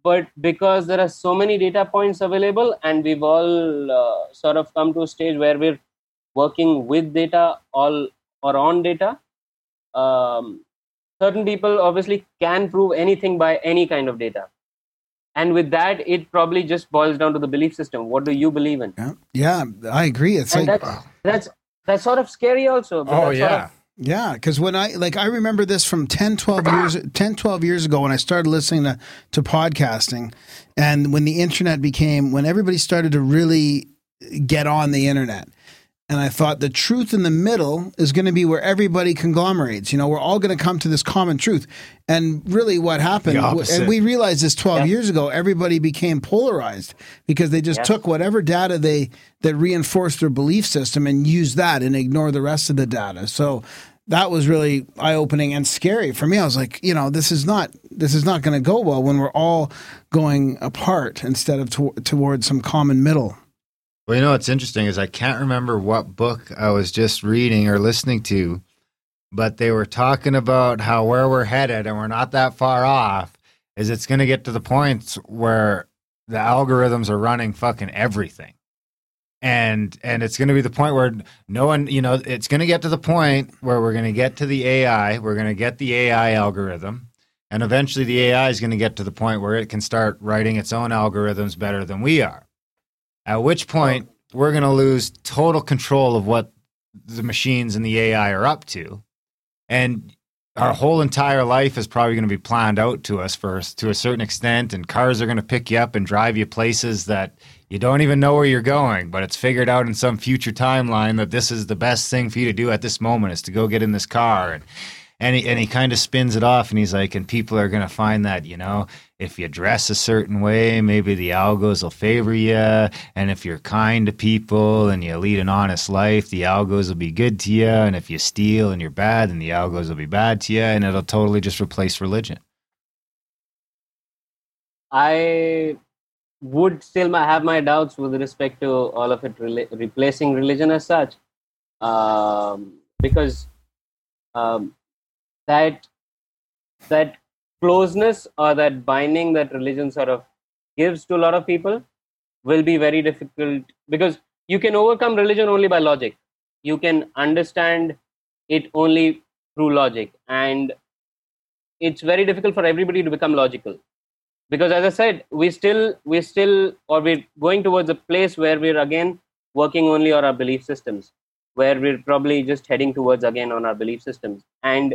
but because there are so many data points available and we've all uh, sort of come to a stage where we're working with data all or on data um, certain people obviously can prove anything by any kind of data and with that it probably just boils down to the belief system what do you believe in Yeah, yeah, I agree. It's and like that's that's that's sort of scary also Oh that's sort yeah. of- Yeah, because when I like I remember this from 10, 12 years 10, 12 years ago when I started listening to, to podcasting and when the internet became when everybody started to really get on the internet. And I thought the truth in the middle is going to be where everybody conglomerates. You know, we're all going to come to this common truth. And really, what happened, and we realized this 12 Yeah. years ago, everybody became polarized because they just took whatever data they that reinforced their belief system and used that and ignored the rest of the data. So that was really eye opening and scary for me. I was like, you know, this is not this is not going to go well when we're all going apart instead of to- towards some common middle. Well, you know what's interesting is I can't remember what book I was just reading or listening to, but they were talking about how where we're headed and we're not that far off is it's going to get to the point where the algorithms are running fucking everything. And and it's going to be the point where no one, you know, it's going to get to the point where we're going to get to the AI, we're going to get the AI algorithm, and eventually the AI is going to get to the point where it can start writing its own algorithms better than we are. At which point, we're going to lose total control of what the machines and the AI are up to. And our whole entire life is probably going to be planned out to us for to a certain extent. And cars are going to pick you up and drive you places that you don't even know where you're going, but it's figured out in some future timeline that this is the best thing for you to do at this moment is to go get in this car. And and he, and he kind of spins it off and he's like, and people are going to find that, you know, if you dress a certain way, maybe the algos will favor you. And if you're kind to people and you lead an honest life, the algos will be good to you. And if you steal and you're bad, then the algos will be bad to you. And it'll totally just replace religion. I would still have my doubts with respect to all of it rela- replacing religion as such, um, because um, that that closeness or that binding that religion sort of gives to a lot of people will be very difficult because you can overcome religion only by logic. You can understand it only through logic, and it's very difficult for everybody to become logical. Because as i said we still we still or we're going towards a place where we're again working only on our belief systems where we're probably just heading towards again on our belief systems. And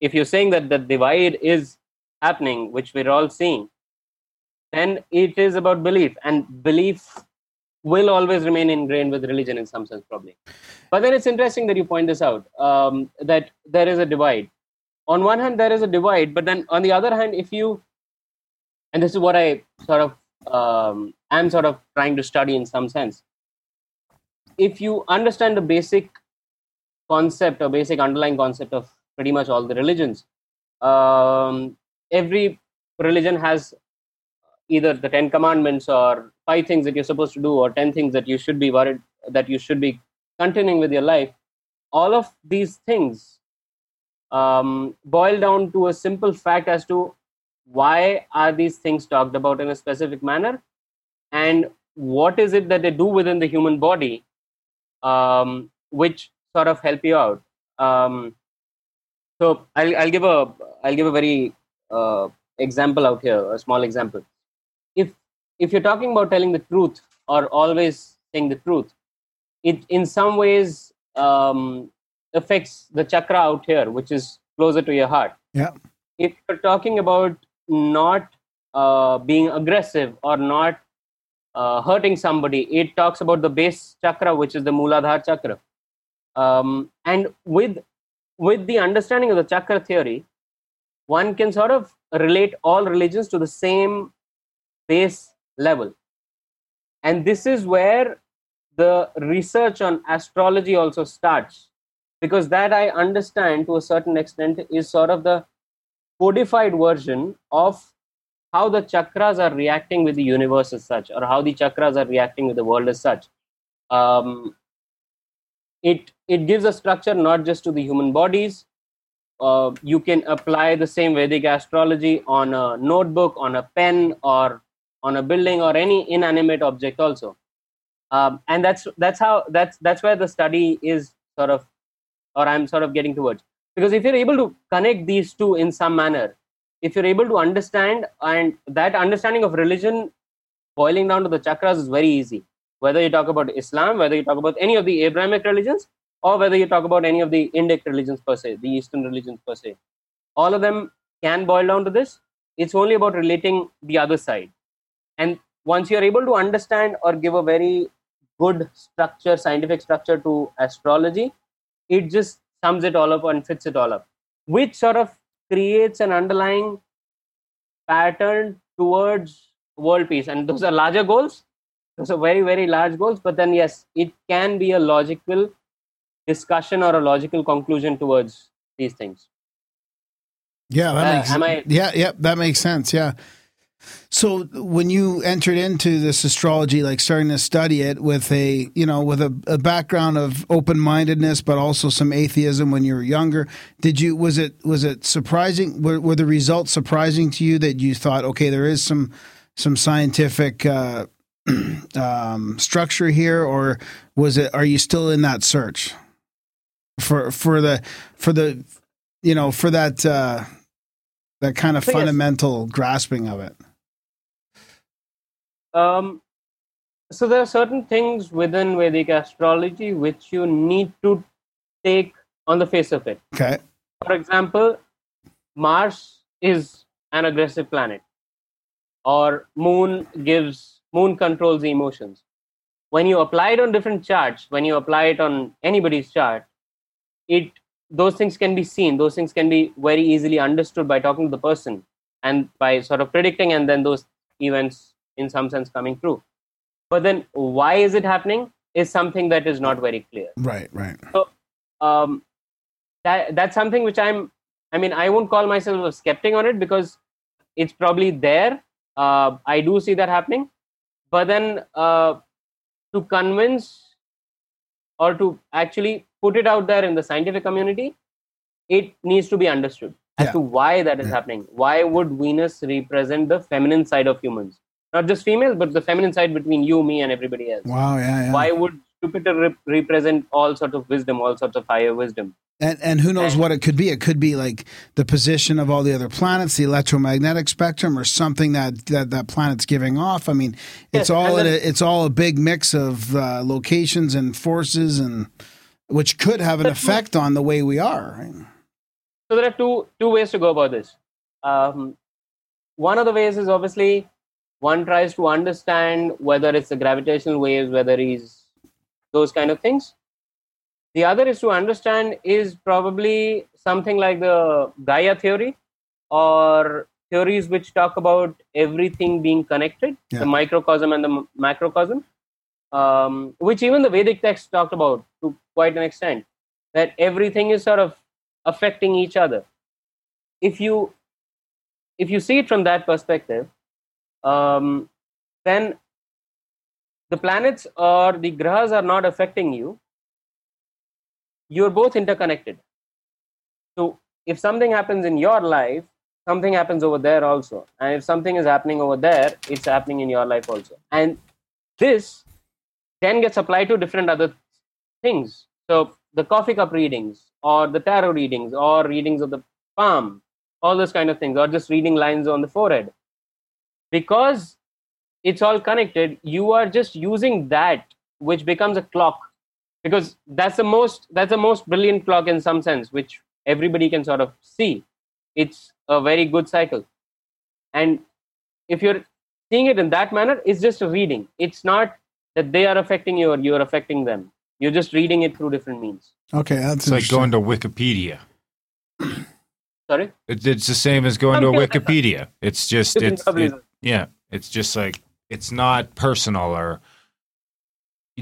if you're saying that the divide is happening which we're all seeing then it is about belief and belief will always remain ingrained with religion in some sense probably but then it's interesting that you point this out um, that there is a divide on one hand there is a divide but then on the other hand if you and this is what I sort of um, am sort of trying to study in some sense. If you understand the basic concept or basic underlying concept of pretty much all the religions, um, every religion has either the Ten Commandments or five things that you're supposed to do, or ten things that you should be worried that you should be continuing with your life. All of these things um, boil down to a simple fact as to why are these things talked about in a specific manner and what is it that they do within the human body um, which sort of help you out um, so I'll, I'll give a i'll give a very uh, example out here a small example if if you're talking about telling the truth or always saying the truth it in some ways um, affects the chakra out here which is closer to your heart Yeah. if you're talking about not uh, being aggressive or not uh, hurting somebody, it talks about the base chakra, which is the Mooladhara chakra. Um, and with with the understanding of the chakra theory, one can sort of relate all religions to the same base level. And this is where the research on astrology also starts, because that I understand to a certain extent is sort of the codified version of how the chakras are reacting with the universe as such, or how the chakras are reacting with the world as such. Um, it it gives a structure not just to the human bodies, uh, you can apply the same Vedic astrology on a notebook, on a pen, or on a building or any inanimate object also. Um, and that's that's how that's that's where the study is sort of, or I'm sort of getting towards. Because if you're able to connect these two in some manner, if you're able to understand and that understanding of religion boiling down to the chakras is very easy. Whether you talk about Islam, whether you talk about any of the Abrahamic religions, or whether you talk about any of the Indic religions per se, the Eastern religions per se, all of them can boil down to this. It's only about relating the other side. And once you're able to understand or give a very good structure, scientific structure to astrology, it just sums it all up and fits it all up, which sort of creates an underlying pattern towards world peace. And those are larger goals. Are very, very large goals. But then, yes, it can be a logical discussion or a logical conclusion towards these things. Yeah, that Uh, makes am I- yeah, yeah, that makes sense. Yeah. So when you entered into this astrology, like starting to study it with a you know with a, a background of open mindedness, but also some atheism when you were younger, did you was it was it surprising? Were, were the results surprising to you that you thought, okay, there is some some scientific uh, <clears throat> um, structure here, or was it? Are you still in that search for for the for the you know for that uh, that kind of So, yes. fundamental grasping of it? um, so there are certain things within Vedic astrology which you need to take on the face of it. Okay. For example, Mars is an aggressive planet, or Moon gives Moon controls the emotions. When you apply it on different charts, when you apply it on anybody's chart, it those things can be seen. Those things can be very easily understood by talking to the person and by sort of predicting, and then those events, in some sense, coming true. But then, why is it happening? Is something that is not very clear Right. Right. um, that that's something which I'm. I mean, I won't call myself a skeptic on it because it's probably there. Uh, I do see that happening, but then uh, to convince or to actually put it out there in the scientific community, it needs to be understood as Yeah. to why that is Yeah. happening. Why would Venus represent the feminine side of humans? Not just females, but the feminine side between you, me, and everybody else Wow. Yeah. yeah. why would jupiter rep- represent all sorts of wisdom all sorts of higher wisdom And and who knows And- what it could be? It could be like the position of all the other planets, the electromagnetic spectrum, or something that that, that planet's giving off. I mean, it's Yes, all then- a, it's all a big mix of uh, locations and forces, and which could have an effect on the way we are. Right? so there are two two ways to go about this um, one of the ways is obviously one tries to understand whether it's the gravitational waves whether it's those kind of things the other is to understand is probably something like the gaia theory or theories which talk about everything being connected Yeah. the microcosm and the macrocosm um, which even the vedic texts talked about to quite an extent that everything is sort of affecting each other if you if you see it from that perspective um, then the planets or the grahas are not affecting you. You're both interconnected. So if something happens in your life something happens over there also. And if something is happening over there it's happening in your life also. And this then gets applied to different other things. So the coffee cup readings or the tarot readings or readings of the palm all those kind of things or just reading lines on the forehead. Because it's all connected you are just using that which becomes a clock because that's the most that's the most brilliant clock in some sense which everybody can sort of see it's a very good cycle and if you're seeing it in that manner it's just a reading it's not that they are affecting you or you're affecting them you're just reading it through different means Okay, that's It's like going to Wikipedia. sorry It, it's the same as going to Something like that. Wikipedia. It's just it's it, yeah. It's just like it's not personal or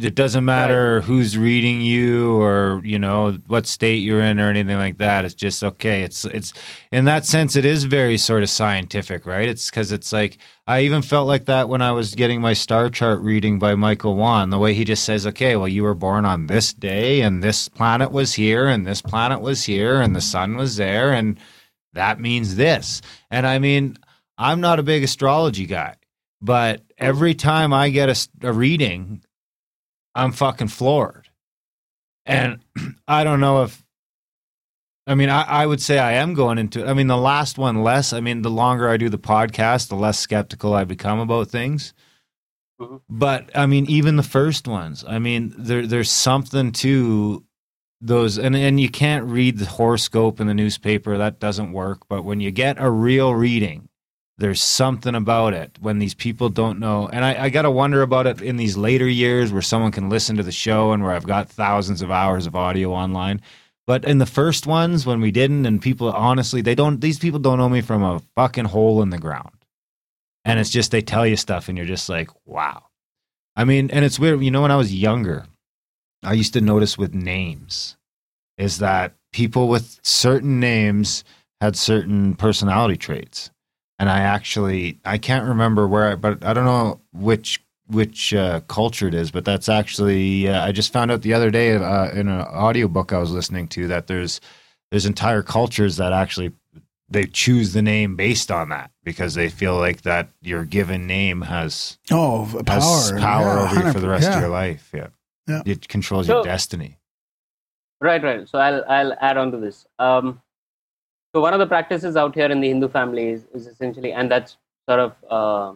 it doesn't matter who's reading you or you know what state you're in or anything like that. It's just okay it's it's in that sense it is very sort of scientific right? It's because it's like i even felt like that when i was getting my star chart reading by michael wan the way he just says okay well you were born on this day and this planet was here and this planet was here and the sun was there and that means this. And i mean i'm not a big astrology guy but every time i get a reading I'm fucking floored. And <clears throat> I don't know if, I mean, I, I would say I am going into it. I mean, the last one less. I mean, the longer I do the podcast, the less skeptical I become about things. Mhm. But I mean, even the first ones, I mean, there there's something to those, and and you can't read the horoscope in the newspaper. That doesn't work. But when you get a real reading, there's something about it when these people don't know. And I, I got to wonder about it in these later years where someone can listen to the show and where I've got thousands of hours of audio online. But in the first ones, when we didn't, and people honestly, they don't, these people don't know me from a fucking hole in the ground. And it's just, they tell you stuff and you're just like, wow. I mean, and it's weird. You know, when I was younger, I used to notice with names is that people with certain names had certain personality traits and I actually I can't remember where, I, but I don't know which which uh, culture it is. But that's actually uh, I just found out the other day uh, in an audiobook I was listening to that there's there's entire cultures that actually they choose the name based on that because they feel like that your given name has Oh, power, has power Yeah, over you for the rest yeah. of your life. Yeah, Yeah. it controls So- your destiny. Right, right. So I'll I'll add on to this. Um, so one of the practices out here in the Hindu families is essentially, and that's sort of uh,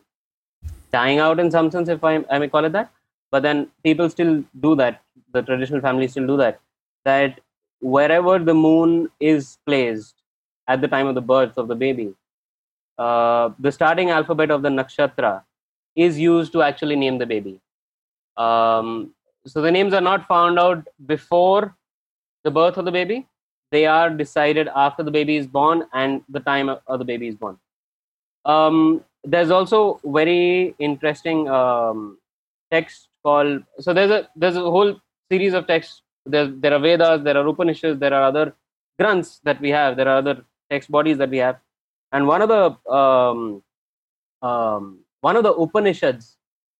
dying out in some sense, if I, I may call it that. But then people still do that. The traditional families still do that. That wherever the moon is placed at the time of the birth of the baby, uh, the starting alphabet of the nakshatra is used to actually name the baby. Um, so the names are not found out before the birth of the baby they are decided after the baby is born and the time of the baby is born. Um, there's also very interesting um, text called so there's a there's a whole series of texts. There, there are vedas there are upanishads there are other granths that we have there are other text bodies that we have. And one of the um, um, one of the upanishads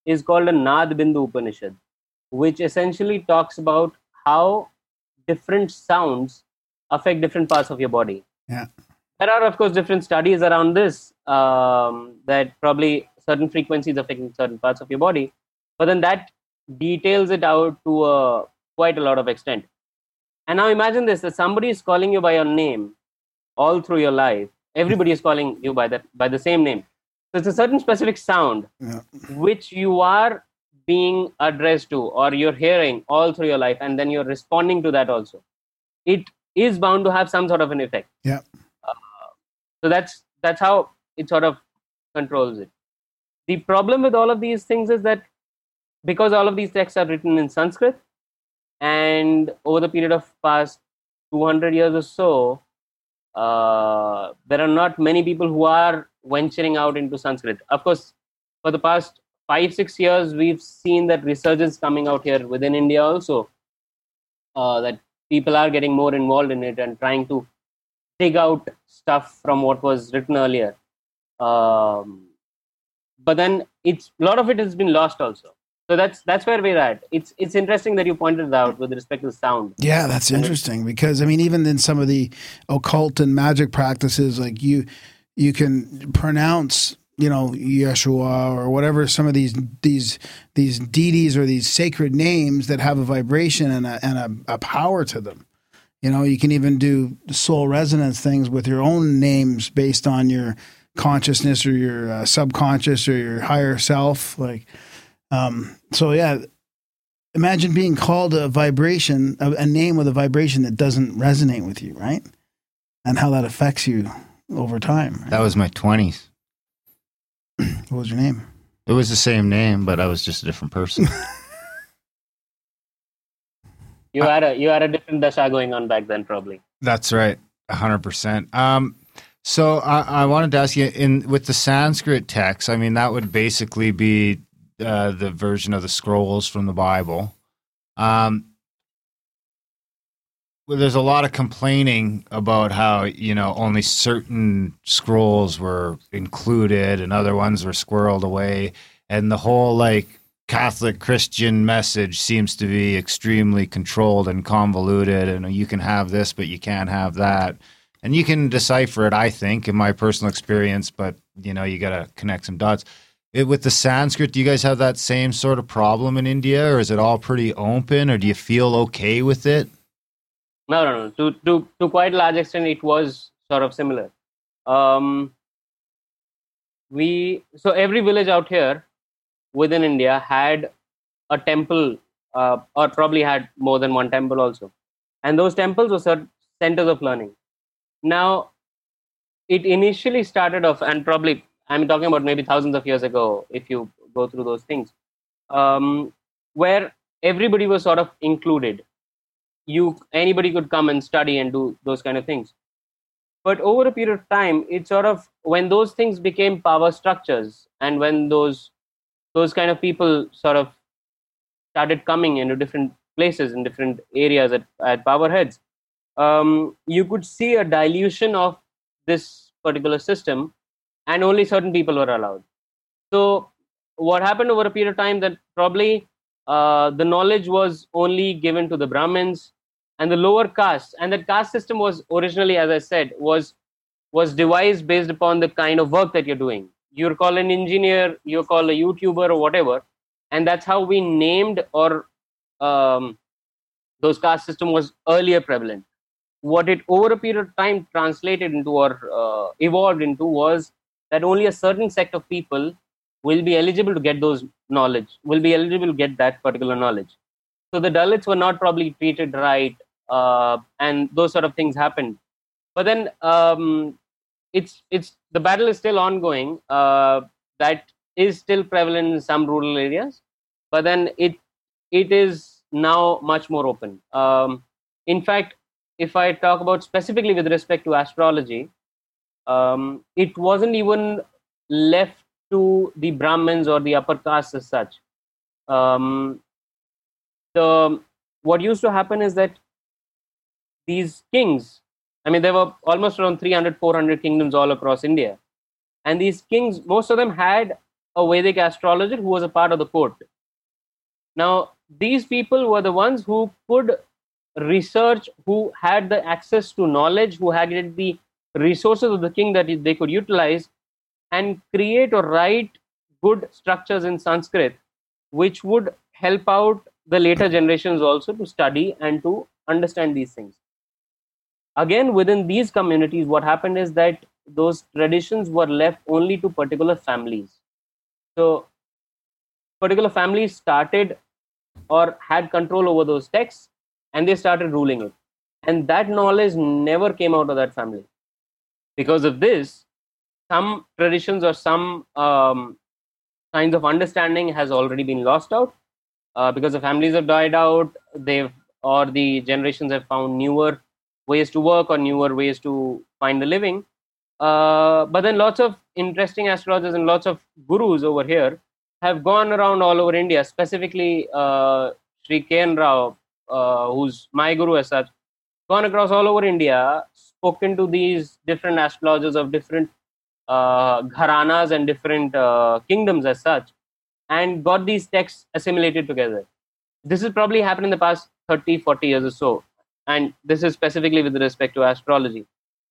is called a nad bindu upanishad which essentially talks about how different sounds affect different parts of your body. Yeah. There are, of course, different studies around this um, that probably certain frequencies affecting certain parts of your body, but then that details it out to a, quite a lot of extent. And now imagine this: that somebody is calling you by your name all through your life. Everybody is calling you by that by the same name. So it's a certain specific sound Yeah. which you are being addressed to or you're hearing all through your life and then you're responding to that also it is bound to have some sort of an effect. Yeah. Uh, so that's that's how it sort of controls it. The problem with all of these things is that because all of these texts are written in sanskrit and over the period of past 200 years or so uh, there are not many people who are venturing out into sanskrit. Of course for the past five six years we've seen that resurgence coming out here within india also uh, that people are getting more involved in it and trying to dig out stuff from what was written earlier. Um, but then it's a lot of it has been lost also. So that's that's where we're at. It's it's interesting that you pointed it out with respect to the sound. Yeah, that's interesting because I mean, even in some of the occult and magic practices, like you, you can pronounce, you know, Yeshua or whatever some of these these these deities or these sacred names that have a vibration and a and a, a power to them. You know, you can even do soul resonance things with your own names based on your consciousness or your uh, subconscious or your higher self. Like, um, so yeah, imagine being called a vibration, a, a name with a vibration that doesn't resonate with you, right? And how that affects you over time. right? That was my twenties. What was your name? It was the same name, but I was just a different person. <laughs> you had a you had a different dasha going on back then probably That's right, hundred percent. Um, so I, I wanted to ask you in with the Sanskrit text. I mean, that would basically be uh, the version of the scrolls from the Bible. Um, well, there's a lot of complaining about how you know only certain scrolls were included and other ones were squirreled away, and the whole like Catholic Christian message seems to be extremely controlled and convoluted, and you can have this, but you can't have that, and you can decipher it. I think, in my personal experience, but you know, you got to connect some dots. It, with the Sanskrit, do you guys have that same sort of problem in India, or is it all pretty open, or do you feel okay with it? No, no, no. To to to quite large extent, it was sort of similar. Um, we so every village out here within India had a temple, uh, or probably had more than one temple also, and those temples were centers of learning. Now, it initially started off, and probably I'm talking about maybe thousands of years ago. If you go through those things, um, where everybody was sort of included you anybody could come and study and do those kind of things. But over a period of time it sort of when those things became power structures and when those those kind of people sort of started coming into different places in different areas at, at power heads um, you could see a dilution of this particular system and only certain people were allowed. So what happened over a period of time that probably uh, the knowledge was only given to the Brahmins and the lower caste. And that caste system was originally, as I said, was was devised based upon the kind of work that you're doing. You're called an engineer, you're called a YouTuber or whatever, and that's how we named or um, those caste system was earlier prevalent. What it over a period of time translated into or uh, evolved into was that only a certain sect of people will be eligible to get those knowledge, will be eligible to get that particular knowledge. So the Dalits were not probably treated right, uh, and those sort of things happened. But then um, it's it's the battle is still ongoing. Uh, that is still prevalent in some rural areas, but then it it is now much more open. Um, in fact, if I talk about specifically with respect to astrology, um, it wasn't even left to the Brahmins or the upper castes as such. Um, the what used to happen is that these kings, I mean, there were almost around 300, 400 kingdoms all across India, and these kings, most of them had a Vedic astrologer who was a part of the court. Now, these people were the ones who could research, who had the access to knowledge, who had the resources of the king that they could utilize and create or write good structures in Sanskrit, which would help out the later generations also to study and to understand these things. Again, within these communities, what happened is that those traditions were left only to particular families. So, particular families started or had control over those texts and they started ruling it. And that knowledge never came out of that family. Because of this, some traditions or some um, kinds of understanding has already been lost out uh, because the families have died out they've or the generations have found newer ways to work or newer ways to find a living uh, but then lots of interesting astrologers and lots of gurus over here have gone around all over india specifically uh, Sri K.N. Rao, uh, who's my guru as such, gone across all over India, spoken to these different astrologers of different uh, gharanas and different uh, kingdoms as such, and got these texts assimilated together. This has probably happened in the past 30, 40 years or so. And this is specifically with respect to astrology.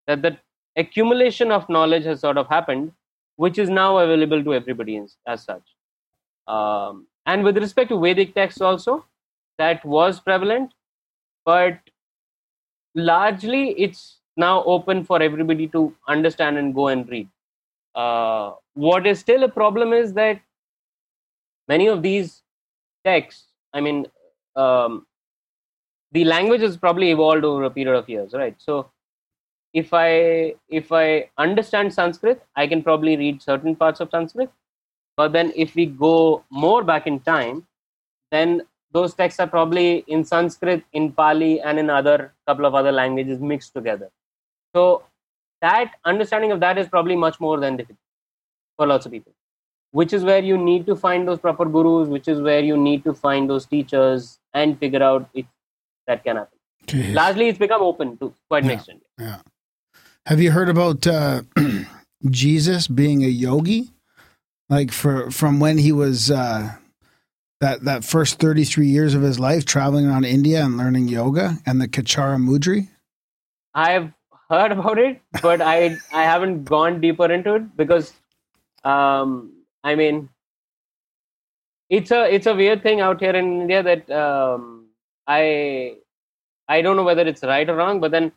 That the accumulation of knowledge has sort of happened, which is now available to everybody as, such. Um, and with respect to Vedic texts also, that was prevalent, but largely it's now open for everybody to understand and go and read. Uh, what is still a problem is that many of these texts, I mean, um, the language has probably evolved over a period of years, right? So, if I if I understand Sanskrit, I can probably read certain parts of Sanskrit. But then, if we go more back in time, then those texts are probably in Sanskrit, in Pali, and in other couple of other languages mixed together. So that understanding of that is probably much more than difficult for lots of people. which is where you need to find those proper gurus, which is where you need to find those teachers and figure out if that can happen. Jeez. Largely, it's become open to quite an Yeah. extent. Yeah. Have you heard about uh, <clears throat> Jesus being a yogi? Like for from when he was uh, that that first thirty three years of his life traveling around India and learning yoga and the Khechari Mudra. I've heard about it, but I I haven't gone deeper into it because, um, I mean, it's a it's a weird thing out here in India that um, I I don't know whether it's right or wrong, but then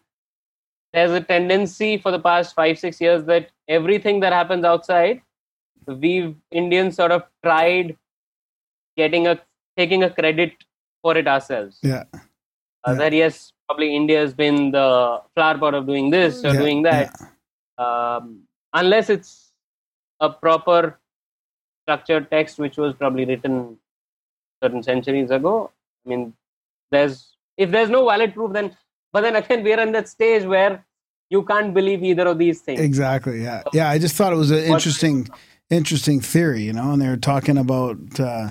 there's a tendency for the past five six years that everything that happens outside, we've Indians sort of tried getting a taking a credit for it ourselves Yeah. uh, Yeah. that yes, probably India has been the flower pot of doing this or Yeah, doing that. Um, unless it's a proper structured text which was probably written certain centuries ago. I mean, there's if there's no valid proof, then but then again we're in that stage where you can't believe either of these things. Exactly. Yeah. Yeah. I just thought it was an interesting, interesting theory, you know, and they were talking about uh,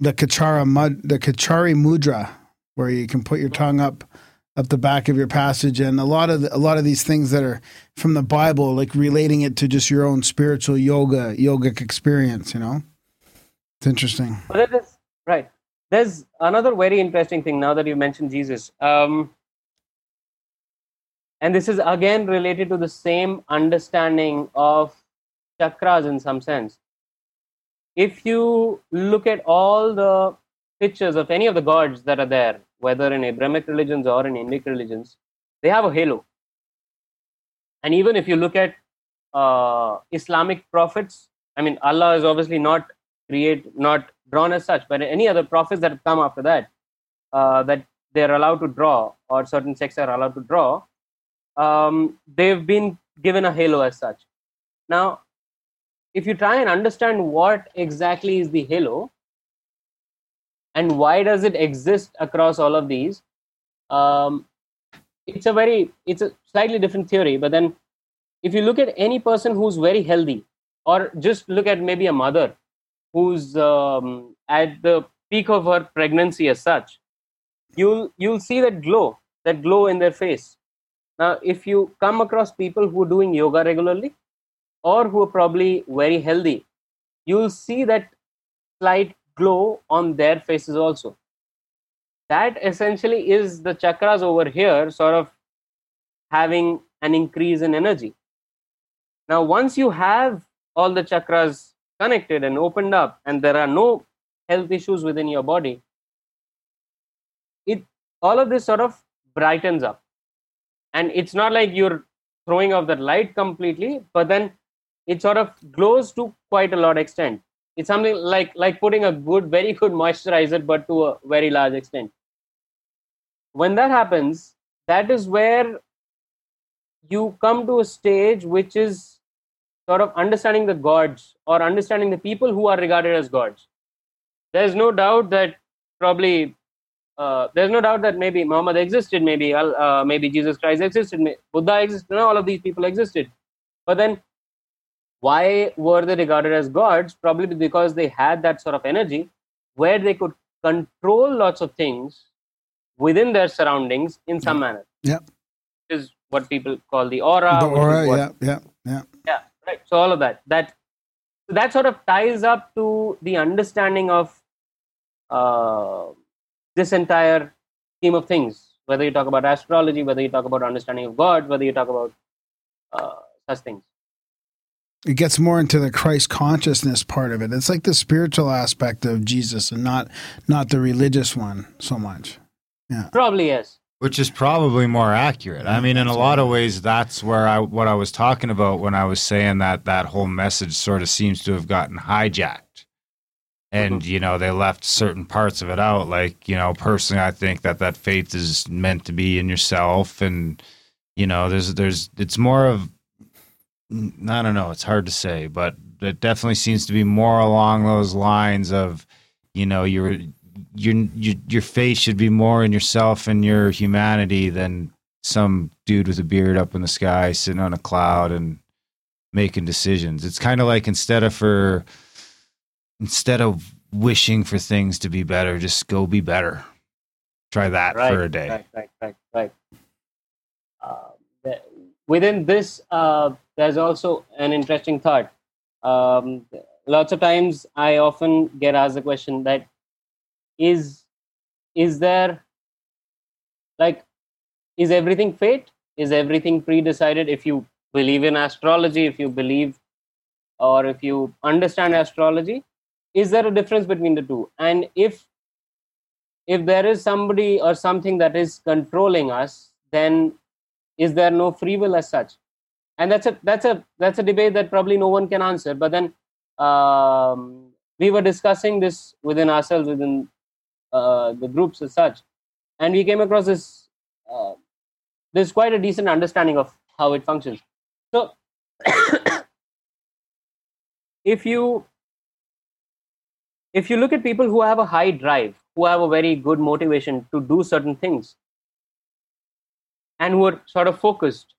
the Kachara mud, the Khechari mudra, where you can put your tongue up, up the back of your passage, and a lot of the, a lot of these things that are from the Bible, like relating it to just your own spiritual yoga, yogic experience. You know, it's interesting. Then there's, right. There's another very interesting thing now that you mentioned Jesus. Um, and this is again related to the same understanding of chakras in some sense. If you look at all the pictures of any of the gods that are there, whether in Abrahamic religions or in Indic religions, they have a halo. And even if you look at uh, Islamic prophets, I mean, Allah is obviously not create not drawn as such, but any other prophets that have come after that, uh, that they're allowed to draw or certain sects are allowed to draw, um, they've been given a halo as such. Now, if you try and understand what exactly is the halo and why does it exist across all of these, um, it's a very it's a slightly different theory. But then, if you look at any person who's very healthy, or just look at maybe a mother who's um, at the peak of her pregnancy as such you'll you'll see that glow that glow in their face now if you come across people who are doing yoga regularly or who are probably very healthy you'll see that slight glow on their faces also. That essentially is the chakras over here sort of having an increase in energy. Now once you have all the chakras connected and opened up and there are no health issues within your body it all of this sort of brightens up. And it's not like you're throwing off the light completely but then it sort of glows to quite a lot extent it's something like like putting a good very good moisturizer but to a very large extent when that happens that is where you come to a stage which is sort of understanding the gods or understanding the people who are regarded as gods. There's no doubt that probably uh, there's no doubt that maybe Muhammad existed, maybe uh, maybe Jesus Christ existed, Buddha existed, all of these people existed. But then, why were they regarded as gods? Probably because they had that sort of energy where they could control lots of things within their surroundings in some manner. yeah Which is what people call the aura. the aura, yeah, yeah, yeah. yeah right so all of that that that sort of ties up to the understanding of uh, this entire scheme of things whether you talk about astrology whether you talk about understanding of god whether you talk about uh, such things It gets more into the Christ consciousness part of it. It's like the spiritual aspect of Jesus and not not the religious one so much. Yeah. probably yes which is probably more accurate. I mean, in a lot of ways, that's where I what I was talking about when I was saying that that whole message sort of seems to have gotten hijacked, and mm-hmm. you know they left certain parts of it out. Like you know, personally, I think that that faith is meant to be in yourself, and you know, there's there's it's more of I don't know. It's hard to say, but it definitely seems to be more along those lines of you know your your your your face should be more in yourself and your humanity than some dude with a beard up in the sky sitting on a cloud and making decisions. It's kind of like instead of for instead of wishing for things to be better, just go be better. Try that right, for a day. Right, right, right, right. Uh, within this, uh, there's also an interesting thought. Um, lots of times, I often get asked the question that is is there like is everything fate? Is everything pre-decided? If you believe in astrology, if you believe or if you understand astrology, is there a difference between the two? And if if there is somebody or something that is controlling us then is there no free will as such? And that's a that's a that's a debate that probably no one can answer. But then um, we were discussing this within ourselves within uh, the groups as such. And we came across this uh, there's quite a decent understanding of how it functions. So <coughs> if you if you look at people who have a high drive who have a very good motivation to do certain things and who are sort of focused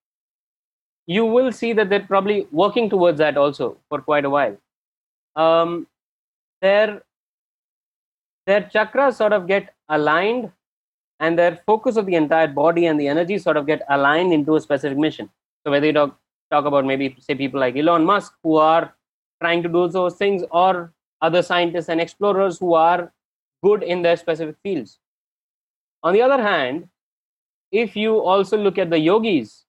you will see that they're probably working towards that also for quite a while um, their their chakras sort of get aligned and their focus of the entire body and the energy sort of get aligned into a specific mission so whether you talk talk about maybe say people like elon musk who are trying to do those things or other scientists and explorers who are good in their specific fields. On the other hand, if you also look at the yogis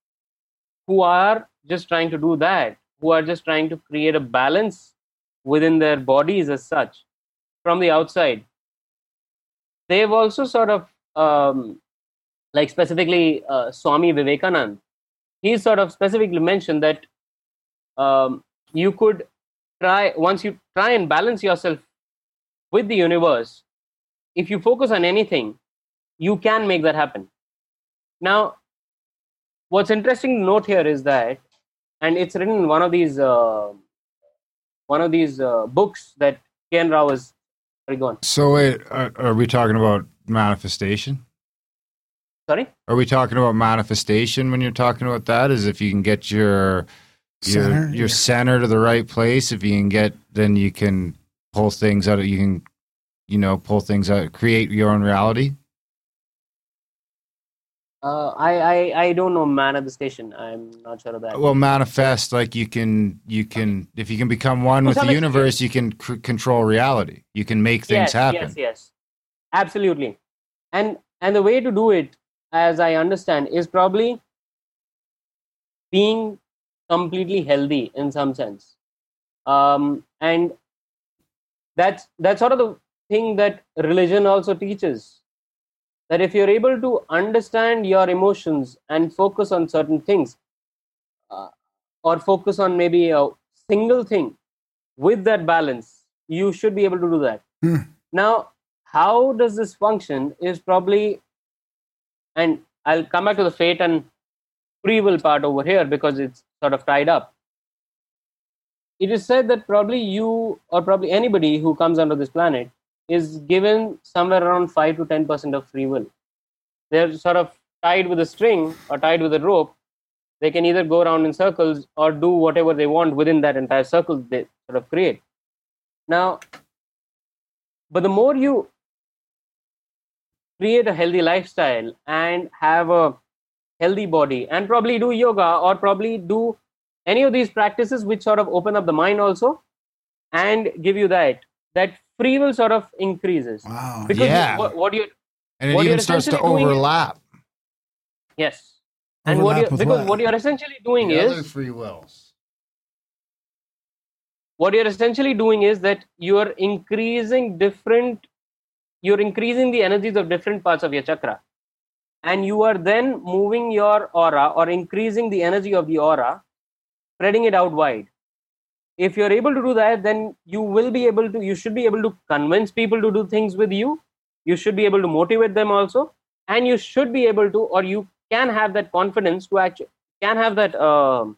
who are just trying to do that, who are just trying to create a balance within their bodies as such from the outside, they've also sort of, um, like specifically uh, Swami Vivekanand, he sort of specifically mentioned that um, you could try, once you try and balance yourself with the universe, if you focus on anything, you can make that happen. Now, what's interesting to note here is that, and it's written in one of these uh, one of these uh, books that Ken Rao has already gone. So wait, are, are we talking about manifestation? Sorry, Are we talking about manifestation when you're talking about that? Is if you can get your your Center, your yeah. center to the right place, if you can get, then you can pull things out. Of, you can, you know, pull things out, create your own reality. Uh, I, I I don't know manifestation. I'm not sure of that. Well, manifest like you can you can if you can become one with the universe, you can c- control reality. You can make things yes, happen. Yes, yes, absolutely. And and the way to do it, as I understand, is probably being completely healthy in some sense. Um, and that's that's sort of the thing that religion also teaches. That if you're able to understand your emotions and focus on certain things, uh, or focus on maybe a single thing with that balance, you should be able to do that. Hmm. Now, how does this function is probably, and I'll come back to the fate and free will part over here because it's sort of tied up. It is said that probably you or probably anybody who comes onto this planet is given somewhere around 5 to 10% of free will. They're sort of tied with a string or tied with a rope. They can either go around in circles or do whatever they want within that entire circle they sort of create. Now, but the more you create a healthy lifestyle and have a healthy body and probably do yoga or probably do any of these practices which sort of open up the mind also and give you that that free will sort of increases Wow. because Yeah. what, what you And it even starts to essentially doing is- overlap. yes and what Overlap you because what? what you're essentially doing The is other free wills. what you're essentially doing is that you're increasing different you're increasing the energies of different parts of your chakra and you are then moving your aura or increasing the energy of the aura spreading it out wide if you're able to do that then you will be able to you should be able to convince people to do things with you. You should be able to motivate them also. And you should be able to or you can have that confidence to actually can have that um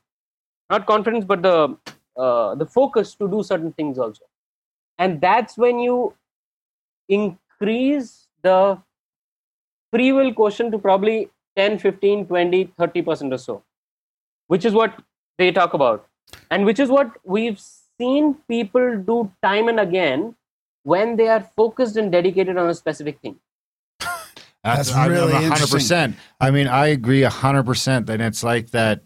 not confidence but the uh, the focus to do certain things also. And that's when you increase the free will quotient to probably 10 15 20 30% or so which is what they talk about and which is what we've seen people do time and again when they are focused and dedicated on a specific thing That's I'm- I'm really 100%. I mean, I agree 100% that it's like that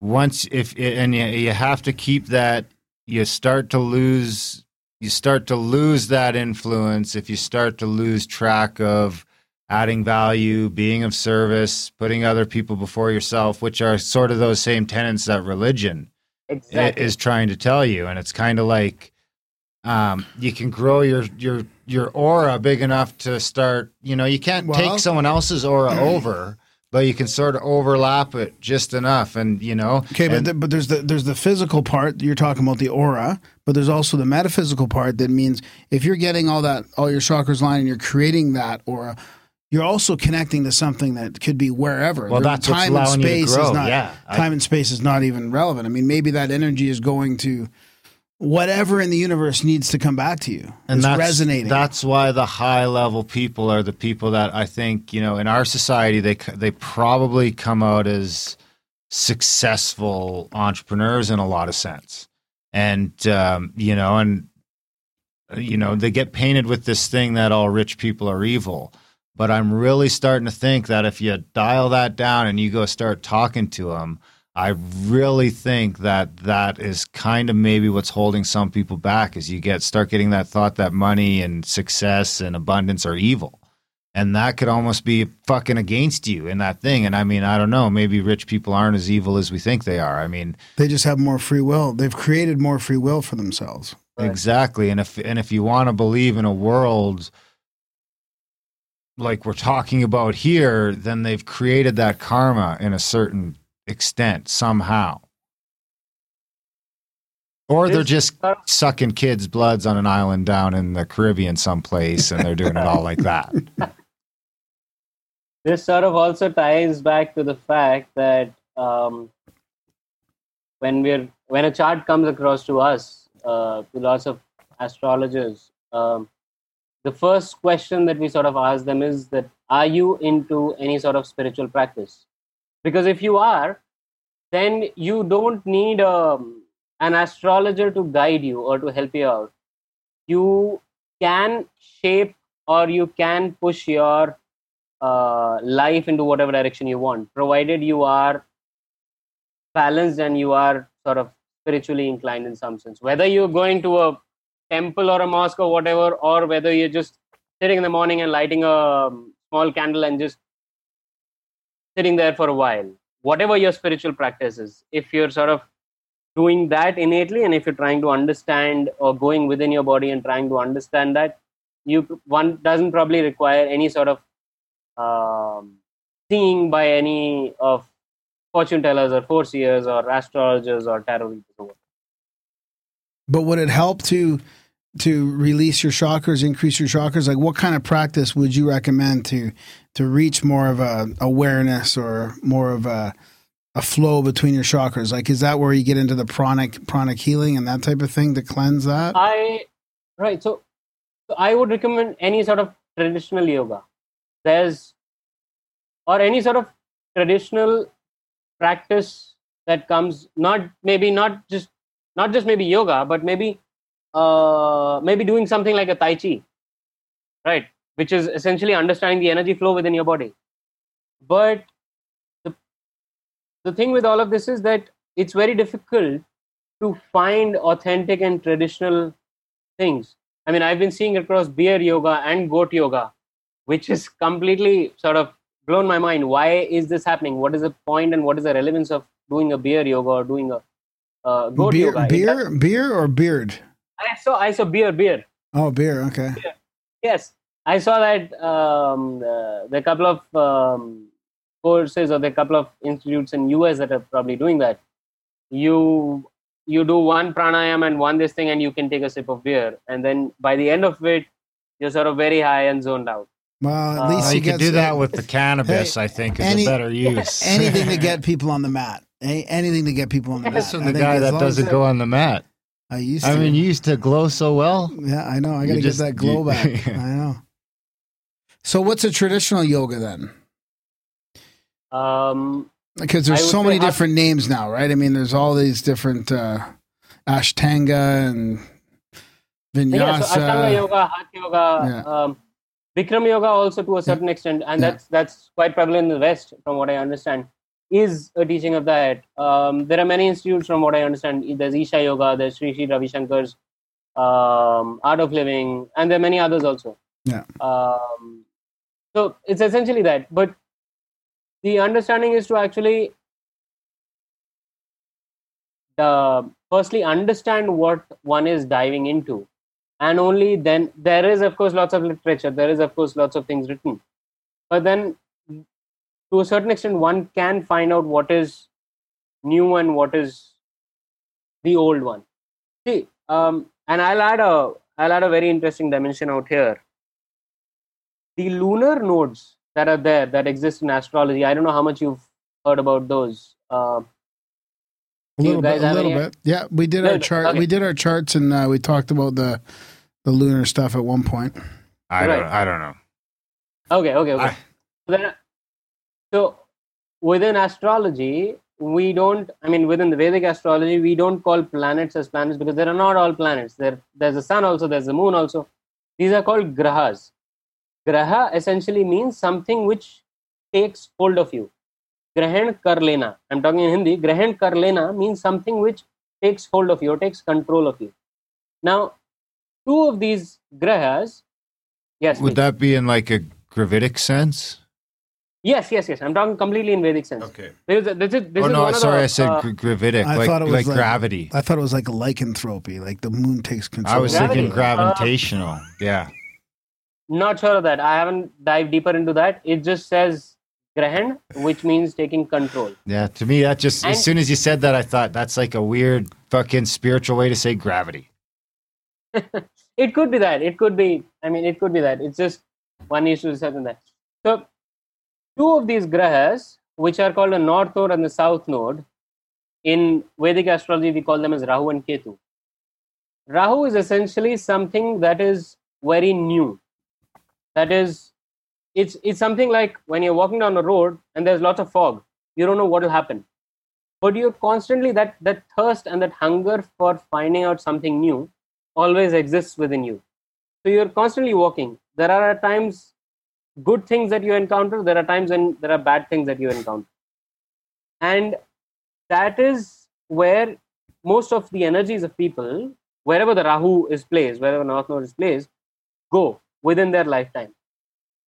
once if and you, you have to keep that you start to lose you start to lose that influence if you start to lose track of adding value, being of service, putting other people before yourself, which are sort of those same tenets that religion i- exactly is trying to tell you and it's kind of like um, you can grow your your your aura big enough to start you know you can't Well- take someone else's aura <clears throat> over but you can sort of overlap it just enough and you know Okay, but the, but there's the there's the physical part. You're talking about the aura, but there's also the metaphysical part. That means if you're getting all that all your chakras lined and you're creating that aura, you're also connecting to something that could be wherever. Well, that's time and allowing you to space grow, is not yeah. I- time and space is not even relevant. I mean, maybe that energy is going to whatever in the universe needs to come back to you. and it's that's resonating. That's why the high level people are the people that I think you know in our society they they probably come out as successful entrepreneurs in a lot of sense, and um, you know and uh, you know they get painted with this thing that all rich people are evil. But I'm really starting to think that if you dial that down and you go start talking to them, I really think that that is kind of maybe what's holding some people back is you get start getting that thought that money and success and abundance are evil. And that could almost be fucking against you in that thing. And I mean, I don't know, maybe rich people aren't as evil as we think they are. I mean, they just have more free will. They've created more free will for themselves. Exactly. And if and if you want to believe in a world like we're talking about here, then they've created that karma in a certain extent somehow. Or they're just sucking kids' bloods on an island down in the Caribbean someplace and they're doing it all like that. <laughs> this sort of also ties back to the fact that um, when we're when a chart comes across to us uh, to lots of astrologers um, the first question that we sort of ask them is that are you into any sort of spiritual practice because if you are then you don't need um, an astrologer to guide you or to help you out you can shape or you can push your uh, life into whatever direction you want, provided you are balanced and you are sort of spiritually inclined in some sense. Whether you're going to a temple or a mosque or whatever, or whether you're just sitting in the morning and lighting a um, small candle and just sitting there for a while, whatever your spiritual practice is, if you're sort of doing that innately and if you're trying to understand or going within your body and trying to understand that, you one doesn't probably require any sort of um, seeing by any of fortune tellers or foreseers or astrologers or tarot readers. But would it help to to release your chakras, increase your chakras? Like, what kind of practice would you recommend to to reach more of a awareness or more of a a flow between your chakras? Like, is that where you get into the pranic pranic healing and that type of thing to cleanse that? I right. So, so I would recommend any sort of traditional yoga. There's or any sort of traditional practice that comes not maybe not just not just maybe yoga, but maybe uh, maybe doing something like a tai chi, right? Which is essentially understanding the energy flow within your body. But the the thing with all of this is that it's very difficult to find authentic and traditional things. I mean, I've been seeing across beer yoga and goat yoga, which is completely sort of blown my mind. Why is this happening? What is the point and what is the relevance of doing a beer yoga or doing a uh, goat beer, yoga? It beer, beer, or beard? I saw I saw beer beer. Oh, beer. Okay. Yes, I saw that um, uh, the couple of um, courses or the couple of institutes in US that are probably doing that. You you do one pranayam and one this thing, and you can take a sip of beer, and then by the end of it, you're sort of very high and zoned out. Well, at Uh, least Well, you, you could do that with the <laughs> cannabis, Hey, I think, is any- a better <laughs> use. anything to <laughs> get people on the mat. A- Anything to get people on the mat. Listen, I the guy that doesn't go on the mat. I used. I mean, you used to glow so well. Yeah, I know. I got to get that glow you- back. <laughs> I know. So, what's a traditional yoga then? Um, Because there's so many half- different names now, right? I mean, there's all these different uh, Ashtanga and Vinyasa. Yeah, so Ashtanga Vinyasa. yoga, Hatha yoga, Yeah. um, Bikram yoga also to a certain extent, and Yeah. that's that's quite prevalent in the West, from what I understand, is a teaching of that. Um, there are many institutes, from what I understand. There's Isha Yoga, there's Sri Sri Ravi Shankar's um, Art of Living, and there are many others also. Yeah. Um, so it's essentially that, but the understanding is to actually uh, firstly understand what one is diving into and only then there is of course lots of literature there is of course lots of things written but then to a certain extent one can find out what is new and what is the old one see um, and i'll add a i'll add a very interesting dimension out here the lunar nodes that are there that exist in astrology i don't know how much you've heard about those uh, A little bit, a little bit. Yeah, we did our chart. okay. We did our charts, and uh, we talked about the the lunar stuff at one point. I Right. don't. I don't know. Okay, okay, okay. I- So, then, so within astrology, we don't. I mean, within the Vedic astrology, we don't call planets as planets because there are not all planets. There, there's the sun also. There's the moon also. These are called grahas. Graha essentially means something which takes hold of you. Grahan kar lena. I'm talking in Hindi. Grahan kar lena means something which takes hold of you or takes control of you. Now, two of these grahas. Yes. Would please. that be in like a gravitic sense? Yes, yes, yes. I'm talking completely in Vedic sense. Okay. Because this is, this oh is no, one of sorry, the, I said uh, gravitic, I like thought it was like like- gravity. I thought it was like lycanthropy, like the moon takes control. I was Gravity. thinking Uh, gravitational. yeah. not sure of that. I haven't dived deeper into that. It just says grahan, which means taking control. Yeah. To me, that just And- as soon as you said that, I thought that's like a weird fucking spiritual way to say gravity. <laughs> it could be that. It could be. I mean, it could be that. It's just one issue to decide on that. So, two of these grahas, which are called the north node and the south node, in Vedic astrology we call them as Rahu and Ketu. Rahu is essentially something that is very new. That is, it's it's something like when you're walking down a road and there's lots of fog. You don't know what will happen, but you're constantly that that thirst and that hunger for finding out something new always exists within you. So you're constantly walking. There are times good things that you encounter. There are times when there are bad things that you encounter, and that is where most of the energies of people, wherever the Rahu is placed, wherever North Node is placed, go within their lifetime.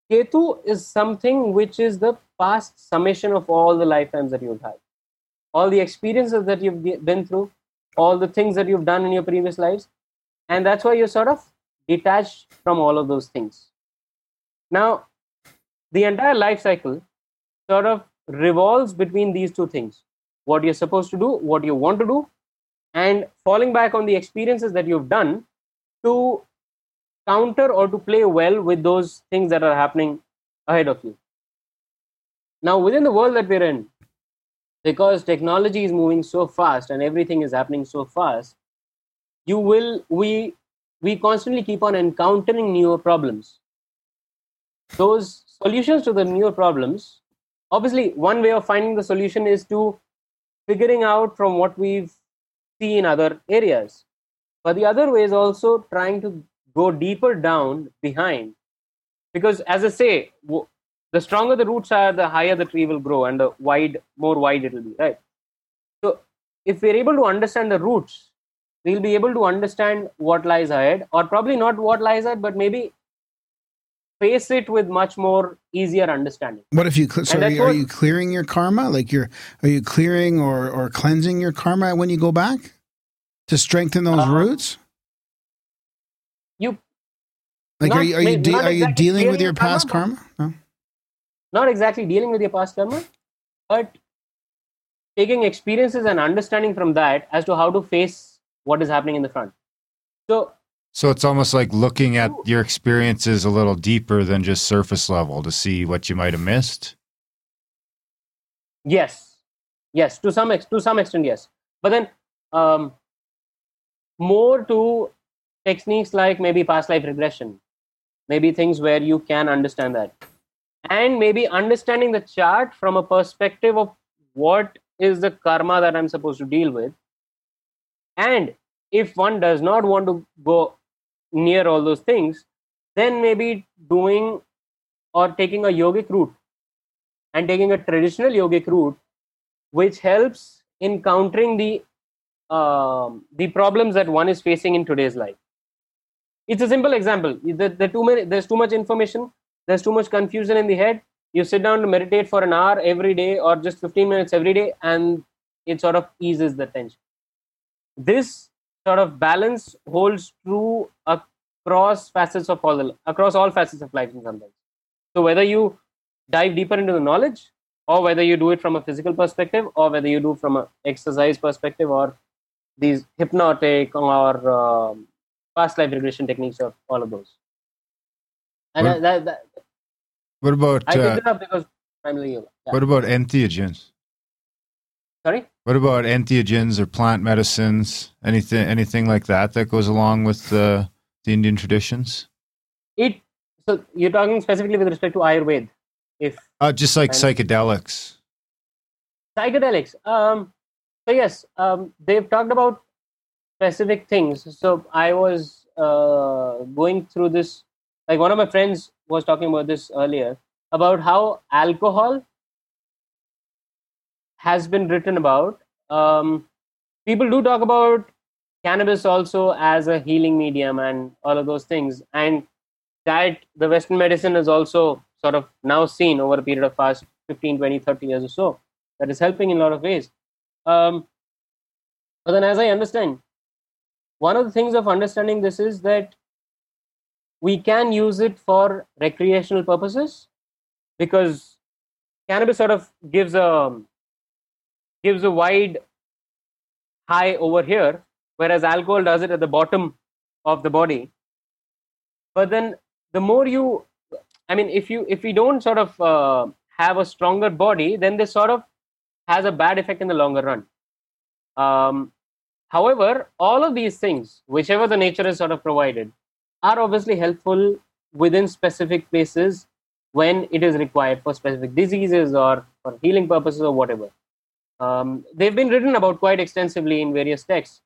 Ketu is something which is the past summation of all the lifetimes that you've had, all the experiences that you've been through, all the things that you've done in your previous lives, and that's why you're sort of detached from all of those things. Now, the entire life cycle sort of revolves between these two things what you're supposed to do, what you want to do, and falling back on the experiences that you've done to counter or to play well with those things that are happening ahead of you. Now, within the world that we're in, because technology is moving so fast and everything is happening so fast, you will we we constantly keep on encountering newer problems. Those solutions to the newer problems, obviously, one way of finding the solution is to figuring out from what we've seen in other areas. But the other way is also trying to go deeper down behind. Because as I say, w- the stronger the roots are, the higher the tree will grow and the wide, more wide it will be, right? So if we're able to understand the roots, we'll be able to understand what lies ahead, or probably not what lies ahead, but maybe face it with much more easier understanding. What if you? Cl- so are you, are you clearing your karma? Like you're are you clearing or or cleansing your karma when you go back to strengthen those Uh, roots? You Like not are you are you de- are you dealing with your karma, past but- karma? No? not exactly dealing with your past karma, but taking experiences and understanding from that as to how to face what is happening in the front. So So it's almost like looking at your experiences a little deeper than just surface level to see what you might have missed. yes, yes, to some ex- to some extent, yes. But then um, more to techniques like maybe past life regression, maybe things where you can understand that, and maybe understanding the chart from a perspective of what is the karma that I'm supposed to deal with. And if one does not want to go near all those things, then maybe doing or taking a yogic route and taking a traditional yogic route, which helps in countering the um, the problems that one is facing in today's life. It's a simple example. The, the too many, there's too much information, there's too much confusion in the head. You sit down to meditate for an hour every day or just 15 minutes every day, and it sort of eases the tension. This sort of balance holds true across facets of all the, across all facets of life in some sense. So whether you dive deeper into the knowledge, or whether you do it from a physical perspective, or whether you do from an exercise perspective, or these hypnotic or um, past life regression techniques of all of those. And What- that, that, that, What about I picked uh, it up because primarily yoga. Yeah. what about entheogens? Sorry. What about entheogens or plant medicines? Anything anything like that that goes along with the the Indian traditions? It. So you're talking specifically with respect to Ayurveda. If Uh, just like And- psychedelics. psychedelics um so yes um they've talked about specific things so i was uh going through this like one of my friends was talking about this earlier about how alcohol has been written about. Um people do talk about cannabis also as a healing medium and all of those things. And that the western medicine is also sort of now seen over a period of past 15 20 30 years or so. That is helping in a lot of ways. Um, but then, as I understand, one of the things of understanding this is that we can use it for recreational purposes because cannabis sort of gives a gives a wide high over here, whereas alcohol does it at the bottom of the body. But then, the more you, I mean, if you if we don't sort of uh, have a stronger body, then this sort of has a bad effect in the longer run. Um, however, all of these things, whichever the nature is sort of provided, are obviously helpful within specific places when it is required for specific diseases or for healing purposes or whatever. Um, they've been written about quite extensively in various texts.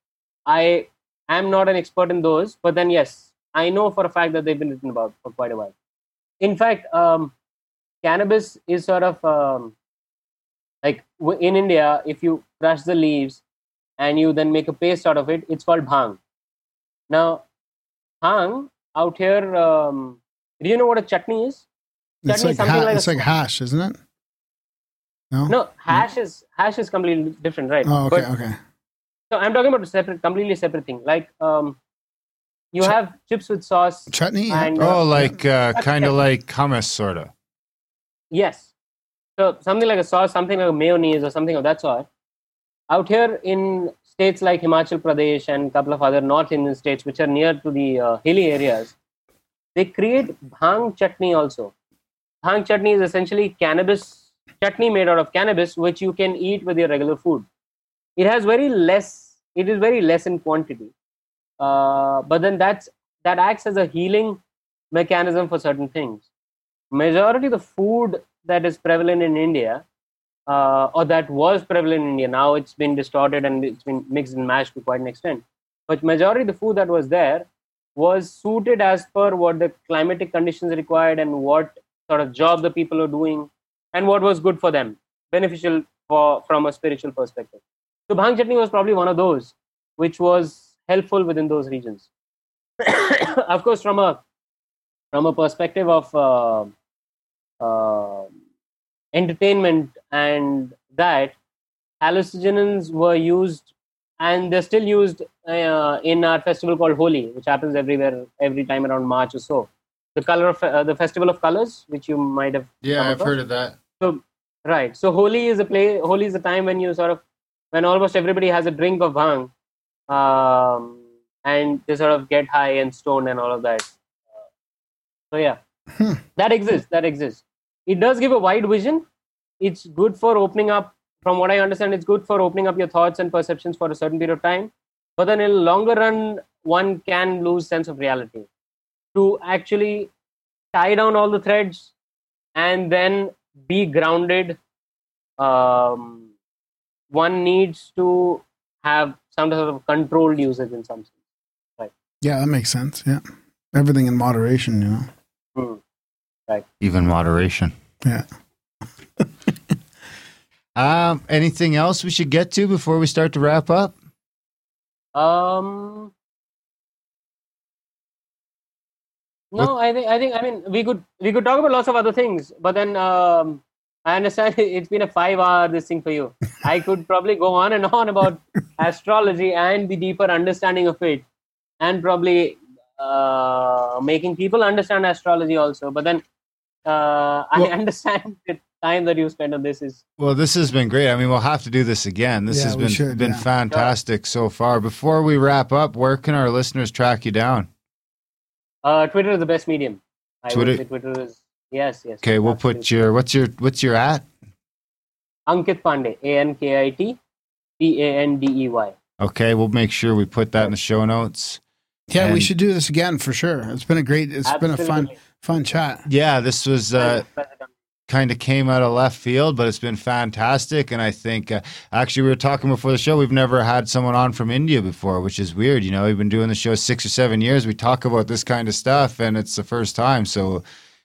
I am not an expert in those, but then yes, I know for a fact that they've been written about for quite a while. In fact, um, cannabis is sort of um, like in India, if you crush the leaves and you then make a paste out of it, it's called bhang. Now, bhang out here, um, do you know what a chutney is? It's like, is something ha- like a like hash, isn't it? No. No, hash is hash is completely different, right? Oh, okay, But- okay. So I'm talking about a separate, completely separate thing. Like um, you Ch- have chips with sauce. Chutney. And- Oh, like uh, kind of like hummus, sort of. Yes. So something like a sauce, something like a mayonnaise or something of that sort. Out here in states like Himachal Pradesh and a couple of other North Indian states, which are near to the uh, hilly areas, they create bhang chutney also. Bhang chutney is essentially cannabis chutney made out of cannabis, which you can eat with your regular food. It has very less. It is very less in quantity, uh, but then that's that acts as a healing mechanism for certain things. Majority of the food that is prevalent in India, uh, or that was prevalent in India, now it's been distorted and it's been mixed and mashed to quite an extent. But majority of the food that was there was suited as per what the climatic conditions required and what sort of job the people are doing and what was good for them, beneficial for from a spiritual perspective. So bhang chutney was probably one of those which was helpful within those regions. <coughs> of course, from a from a perspective of uh, uh, entertainment and that hallucinogens were used and they're still used uh, in our festival called Holi, which happens everywhere every time around March or so. The color of uh, the festival of colors, which you might have Yeah, I've heard of that. So right. So Holi is a play. Holi is a time when you sort of when almost everybody has a drink of bhang, um, and they sort of get high and stoned and all of that. So yeah, Hmm. that exists. That exists. It does give a wide vision. It's good for opening up. From what I understand, it's good for opening up your thoughts and perceptions for a certain period of time. But then in the longer run, one can lose sense of reality. To actually tie down all the threads and then be grounded um, one needs to have some sort of controlled usage in some sense. Yeah, that makes sense. Yeah. Everything in moderation, you know. Hmm. Even moderation. Yeah. <laughs> Um, anything else we should get to before we start to wrap up? Um. No, I think I think I mean we could we could talk about lots of other things, but then um, I understand <laughs> it's been a five-hour this thing for you. <laughs> I could probably go on and on about <laughs> astrology and the deeper understanding of it, and probably uh, making people understand astrology also. But then uh, I Well- understand the time that you spend on this is Well, this has been great. I mean, we'll have to do this again. This Yeah, has been should, been yeah. fantastic so far. Before we wrap up, where can our listeners track you down? Uh, Twitter is the best medium. I Twitter- would say Twitter is yes yes. Okay, we'll put your what's your what's your at? Ankit Pandey, A N K I T P A N D E Y. Okay, we'll make sure we put that in the show notes. Yeah, we should do this again for sure. It's been a great it's been a fun fun chat. Yeah, this was uh, kind of came out of left field, but it's been fantastic. And I think uh, actually we were talking before the show. We've never had someone on from India before, which is weird. You know, we've been doing the show six or seven years. We talk about this kind of stuff, and it's the first time. So,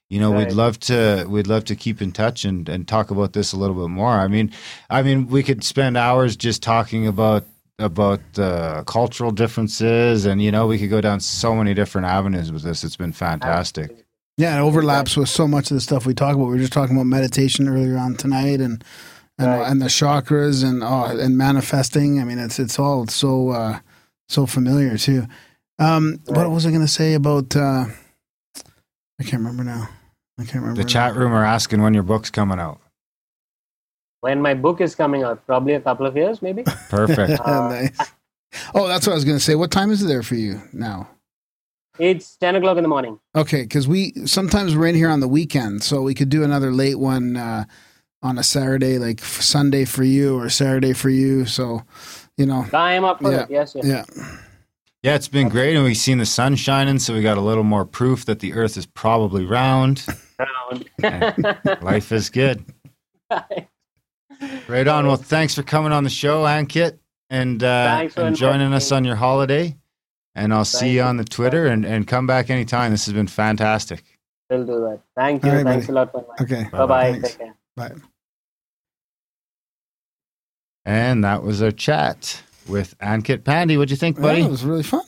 you know, we'd love to we'd love to keep in touch and and talk about this a little bit more. I mean, I mean, we could spend hours just talking about about uh, cultural differences, and you know, we could go down so many different avenues with this. It's been fantastic. Yeah, it overlaps with so much of the stuff we talk about. We were just talking about meditation earlier on tonight and and, Right. and the chakras and oh, and manifesting. I mean, it's it's all so uh, so familiar too. Um, What was I going to say about? Uh, I can't remember now. I can't remember. The now. chat room are asking when your book's coming out. When my book is coming out, probably a couple of years, maybe. Perfect. <laughs> Uh, nice. Oh, that's what I was going to say. What time is it there for you now? It's ten o'clock in the morning. Okay, because we sometimes we're in here on the weekend, so we could do another late one uh, on a Saturday, like Sunday for you or Saturday for you. So, you know, I am up for Yeah. it. Yes, yes. yeah, Yeah, it's been great, and we've seen the sun shining, so we got a little more proof that the Earth is probably round. Round. <laughs> Life is good. <laughs> Right on. Well, thanks for coming on the show, Ankit, and uh, and joining us on your holiday. And I'll see Thank you you. on the Twitter, and, and come back anytime. This has been fantastic. We'll do that. Thank you. All right, Thanks buddy. a lot for inviting. okay, Bye bye. Thanks. Take care. bye. And that was our chat with Ankit Pandey. What'd you think, buddy? Yeah, it was really fun.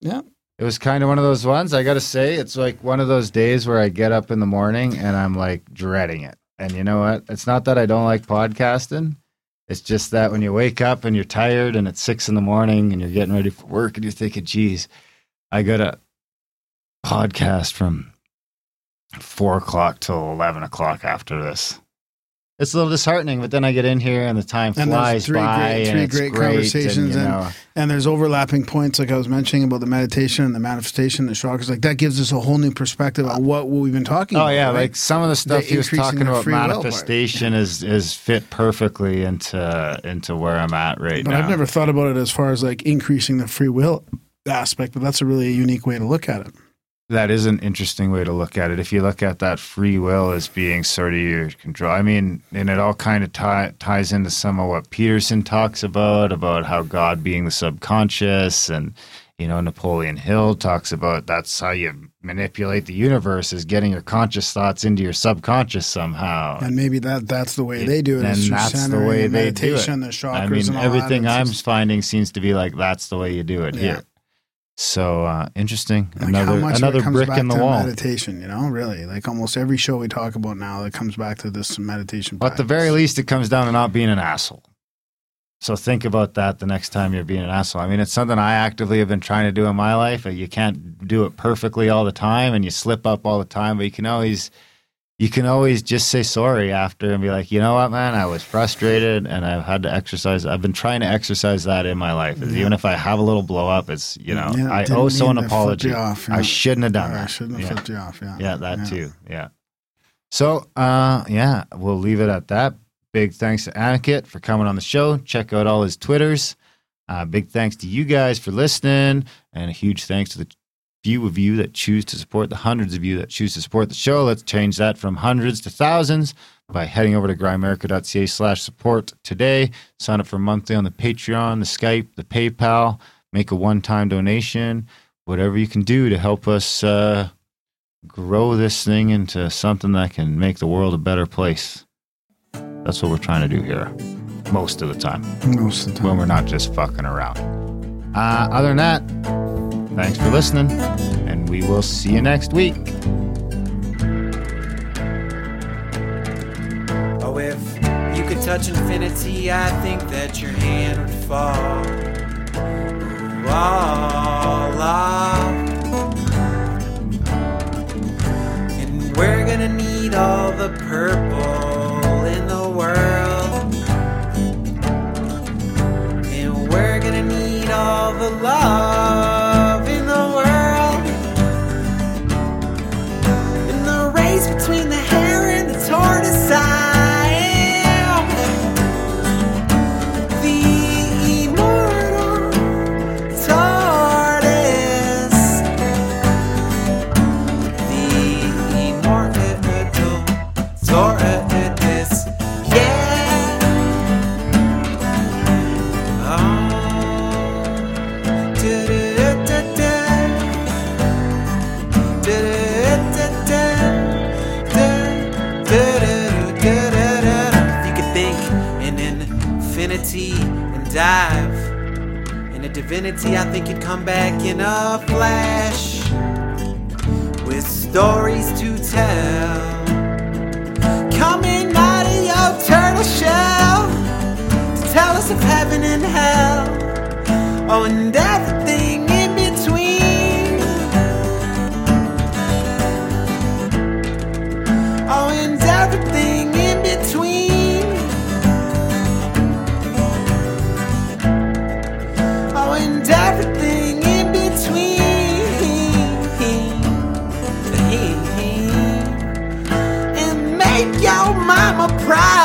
Yeah. It was kind of one of those ones. I got to say, it's like one of those days where I get up in the morning and I'm like dreading it. And you know what? It's not that I don't like podcasting. It's just that when you wake up and you're tired and it's six in the morning and you're getting ready for work and you're thinking, geez, I got a podcast from four o'clock till 11 o'clock after this. It's a little disheartening, but then I get in here and the time And flies three by great- three great great, conversations and, you know, And there's overlapping points, like I was mentioning about the meditation and the manifestation, the chakras. Like that gives us a whole new perspective on what, we've been talking Oh about. yeah, right? like some of the stuff he was talking about free will part. manifestation is is fit perfectly into into where I'm at right But now. But I've never thought about it as far as like increasing the free will aspect. But that's a really unique way to look at it. That is an interesting way to look at it. If you look at that free will as being sort of your control, I mean, and it all kind of tie, ties into some of what Peterson talks about about how God being the subconscious, and you know Napoleon Hill talks about that's how you manipulate the universe is getting your conscious thoughts into your subconscious somehow. And maybe that that's the way they do it. And that's the way they do it. the chakras, I mean, and everything. I'm just- finding seems to be like that's the way you do it Yeah. here. So uh, interesting. like another another brick in the wall. Meditation, you know, really. Like almost every show we talk about now, that comes back to this meditation. But at the very least, it comes down to not being an asshole. So think about that the next time you're being an asshole. I mean, it's something I actively have been trying to do in my life. You can't do it perfectly all the time, and you slip up all the time. But you can always, you can always just say sorry after and be like, you know what, man, I was frustrated, and I've had to exercise. I've been trying to exercise that in my life. Is Even if I have a little blow up, it's you know, Yeah, I owe someone an apology. off, I shouldn't have done that. I shouldn't have Yeah. flipped you off. Yeah, Yeah, that too. Yeah. So, uh, yeah, we'll leave it at that. Big thanks to Ankit for coming on the show. Check out all his Twitters. Uh, big thanks to you guys for listening, and a huge thanks to the few of you that choose to support the hundreds of you that choose to support the show. Let's change that from hundreds to thousands by heading over to grimerica.ca slash support today. Sign up for monthly on the Patreon, the Skype, the PayPal. Make a one-time donation. Whatever you can do to help us uh, grow this thing into something that can make the world a better place. That's what we're trying to do here most of the time Most of the time. when we're not just fucking around. Uh, other than that, thanks for listening, and we will see you next week. Oh, if you could touch infinity, I think that your hand would fall. All ah, off. And we're gonna need all the purple in the world. And we're gonna need all the love hare and the dive into divinity, I think you'd come back in a flash with stories to tell. Coming out of your turtle shell to tell us of heaven and hell. Oh, and everything in between. Oh, and everything in between. And everything in between. And make your mama proud.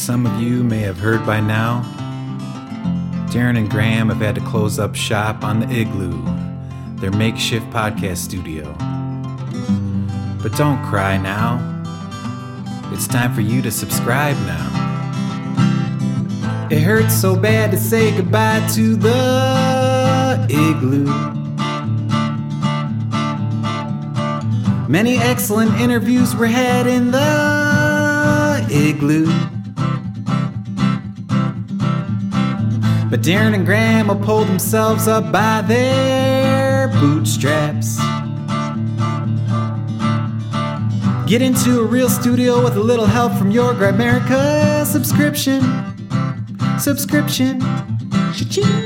Some of you may have heard by now, Darren and Graham have had to close up shop on the Igloo, their makeshift podcast studio. But don't cry now. It's time for you to subscribe now. It hurts so bad to say goodbye to the Igloo. Many excellent interviews were had in the Igloo. But Darren and Graham pulled themselves up by their bootstraps. Get into a real studio with a little help from your Grimerica subscription. Subscription. Cha-ching.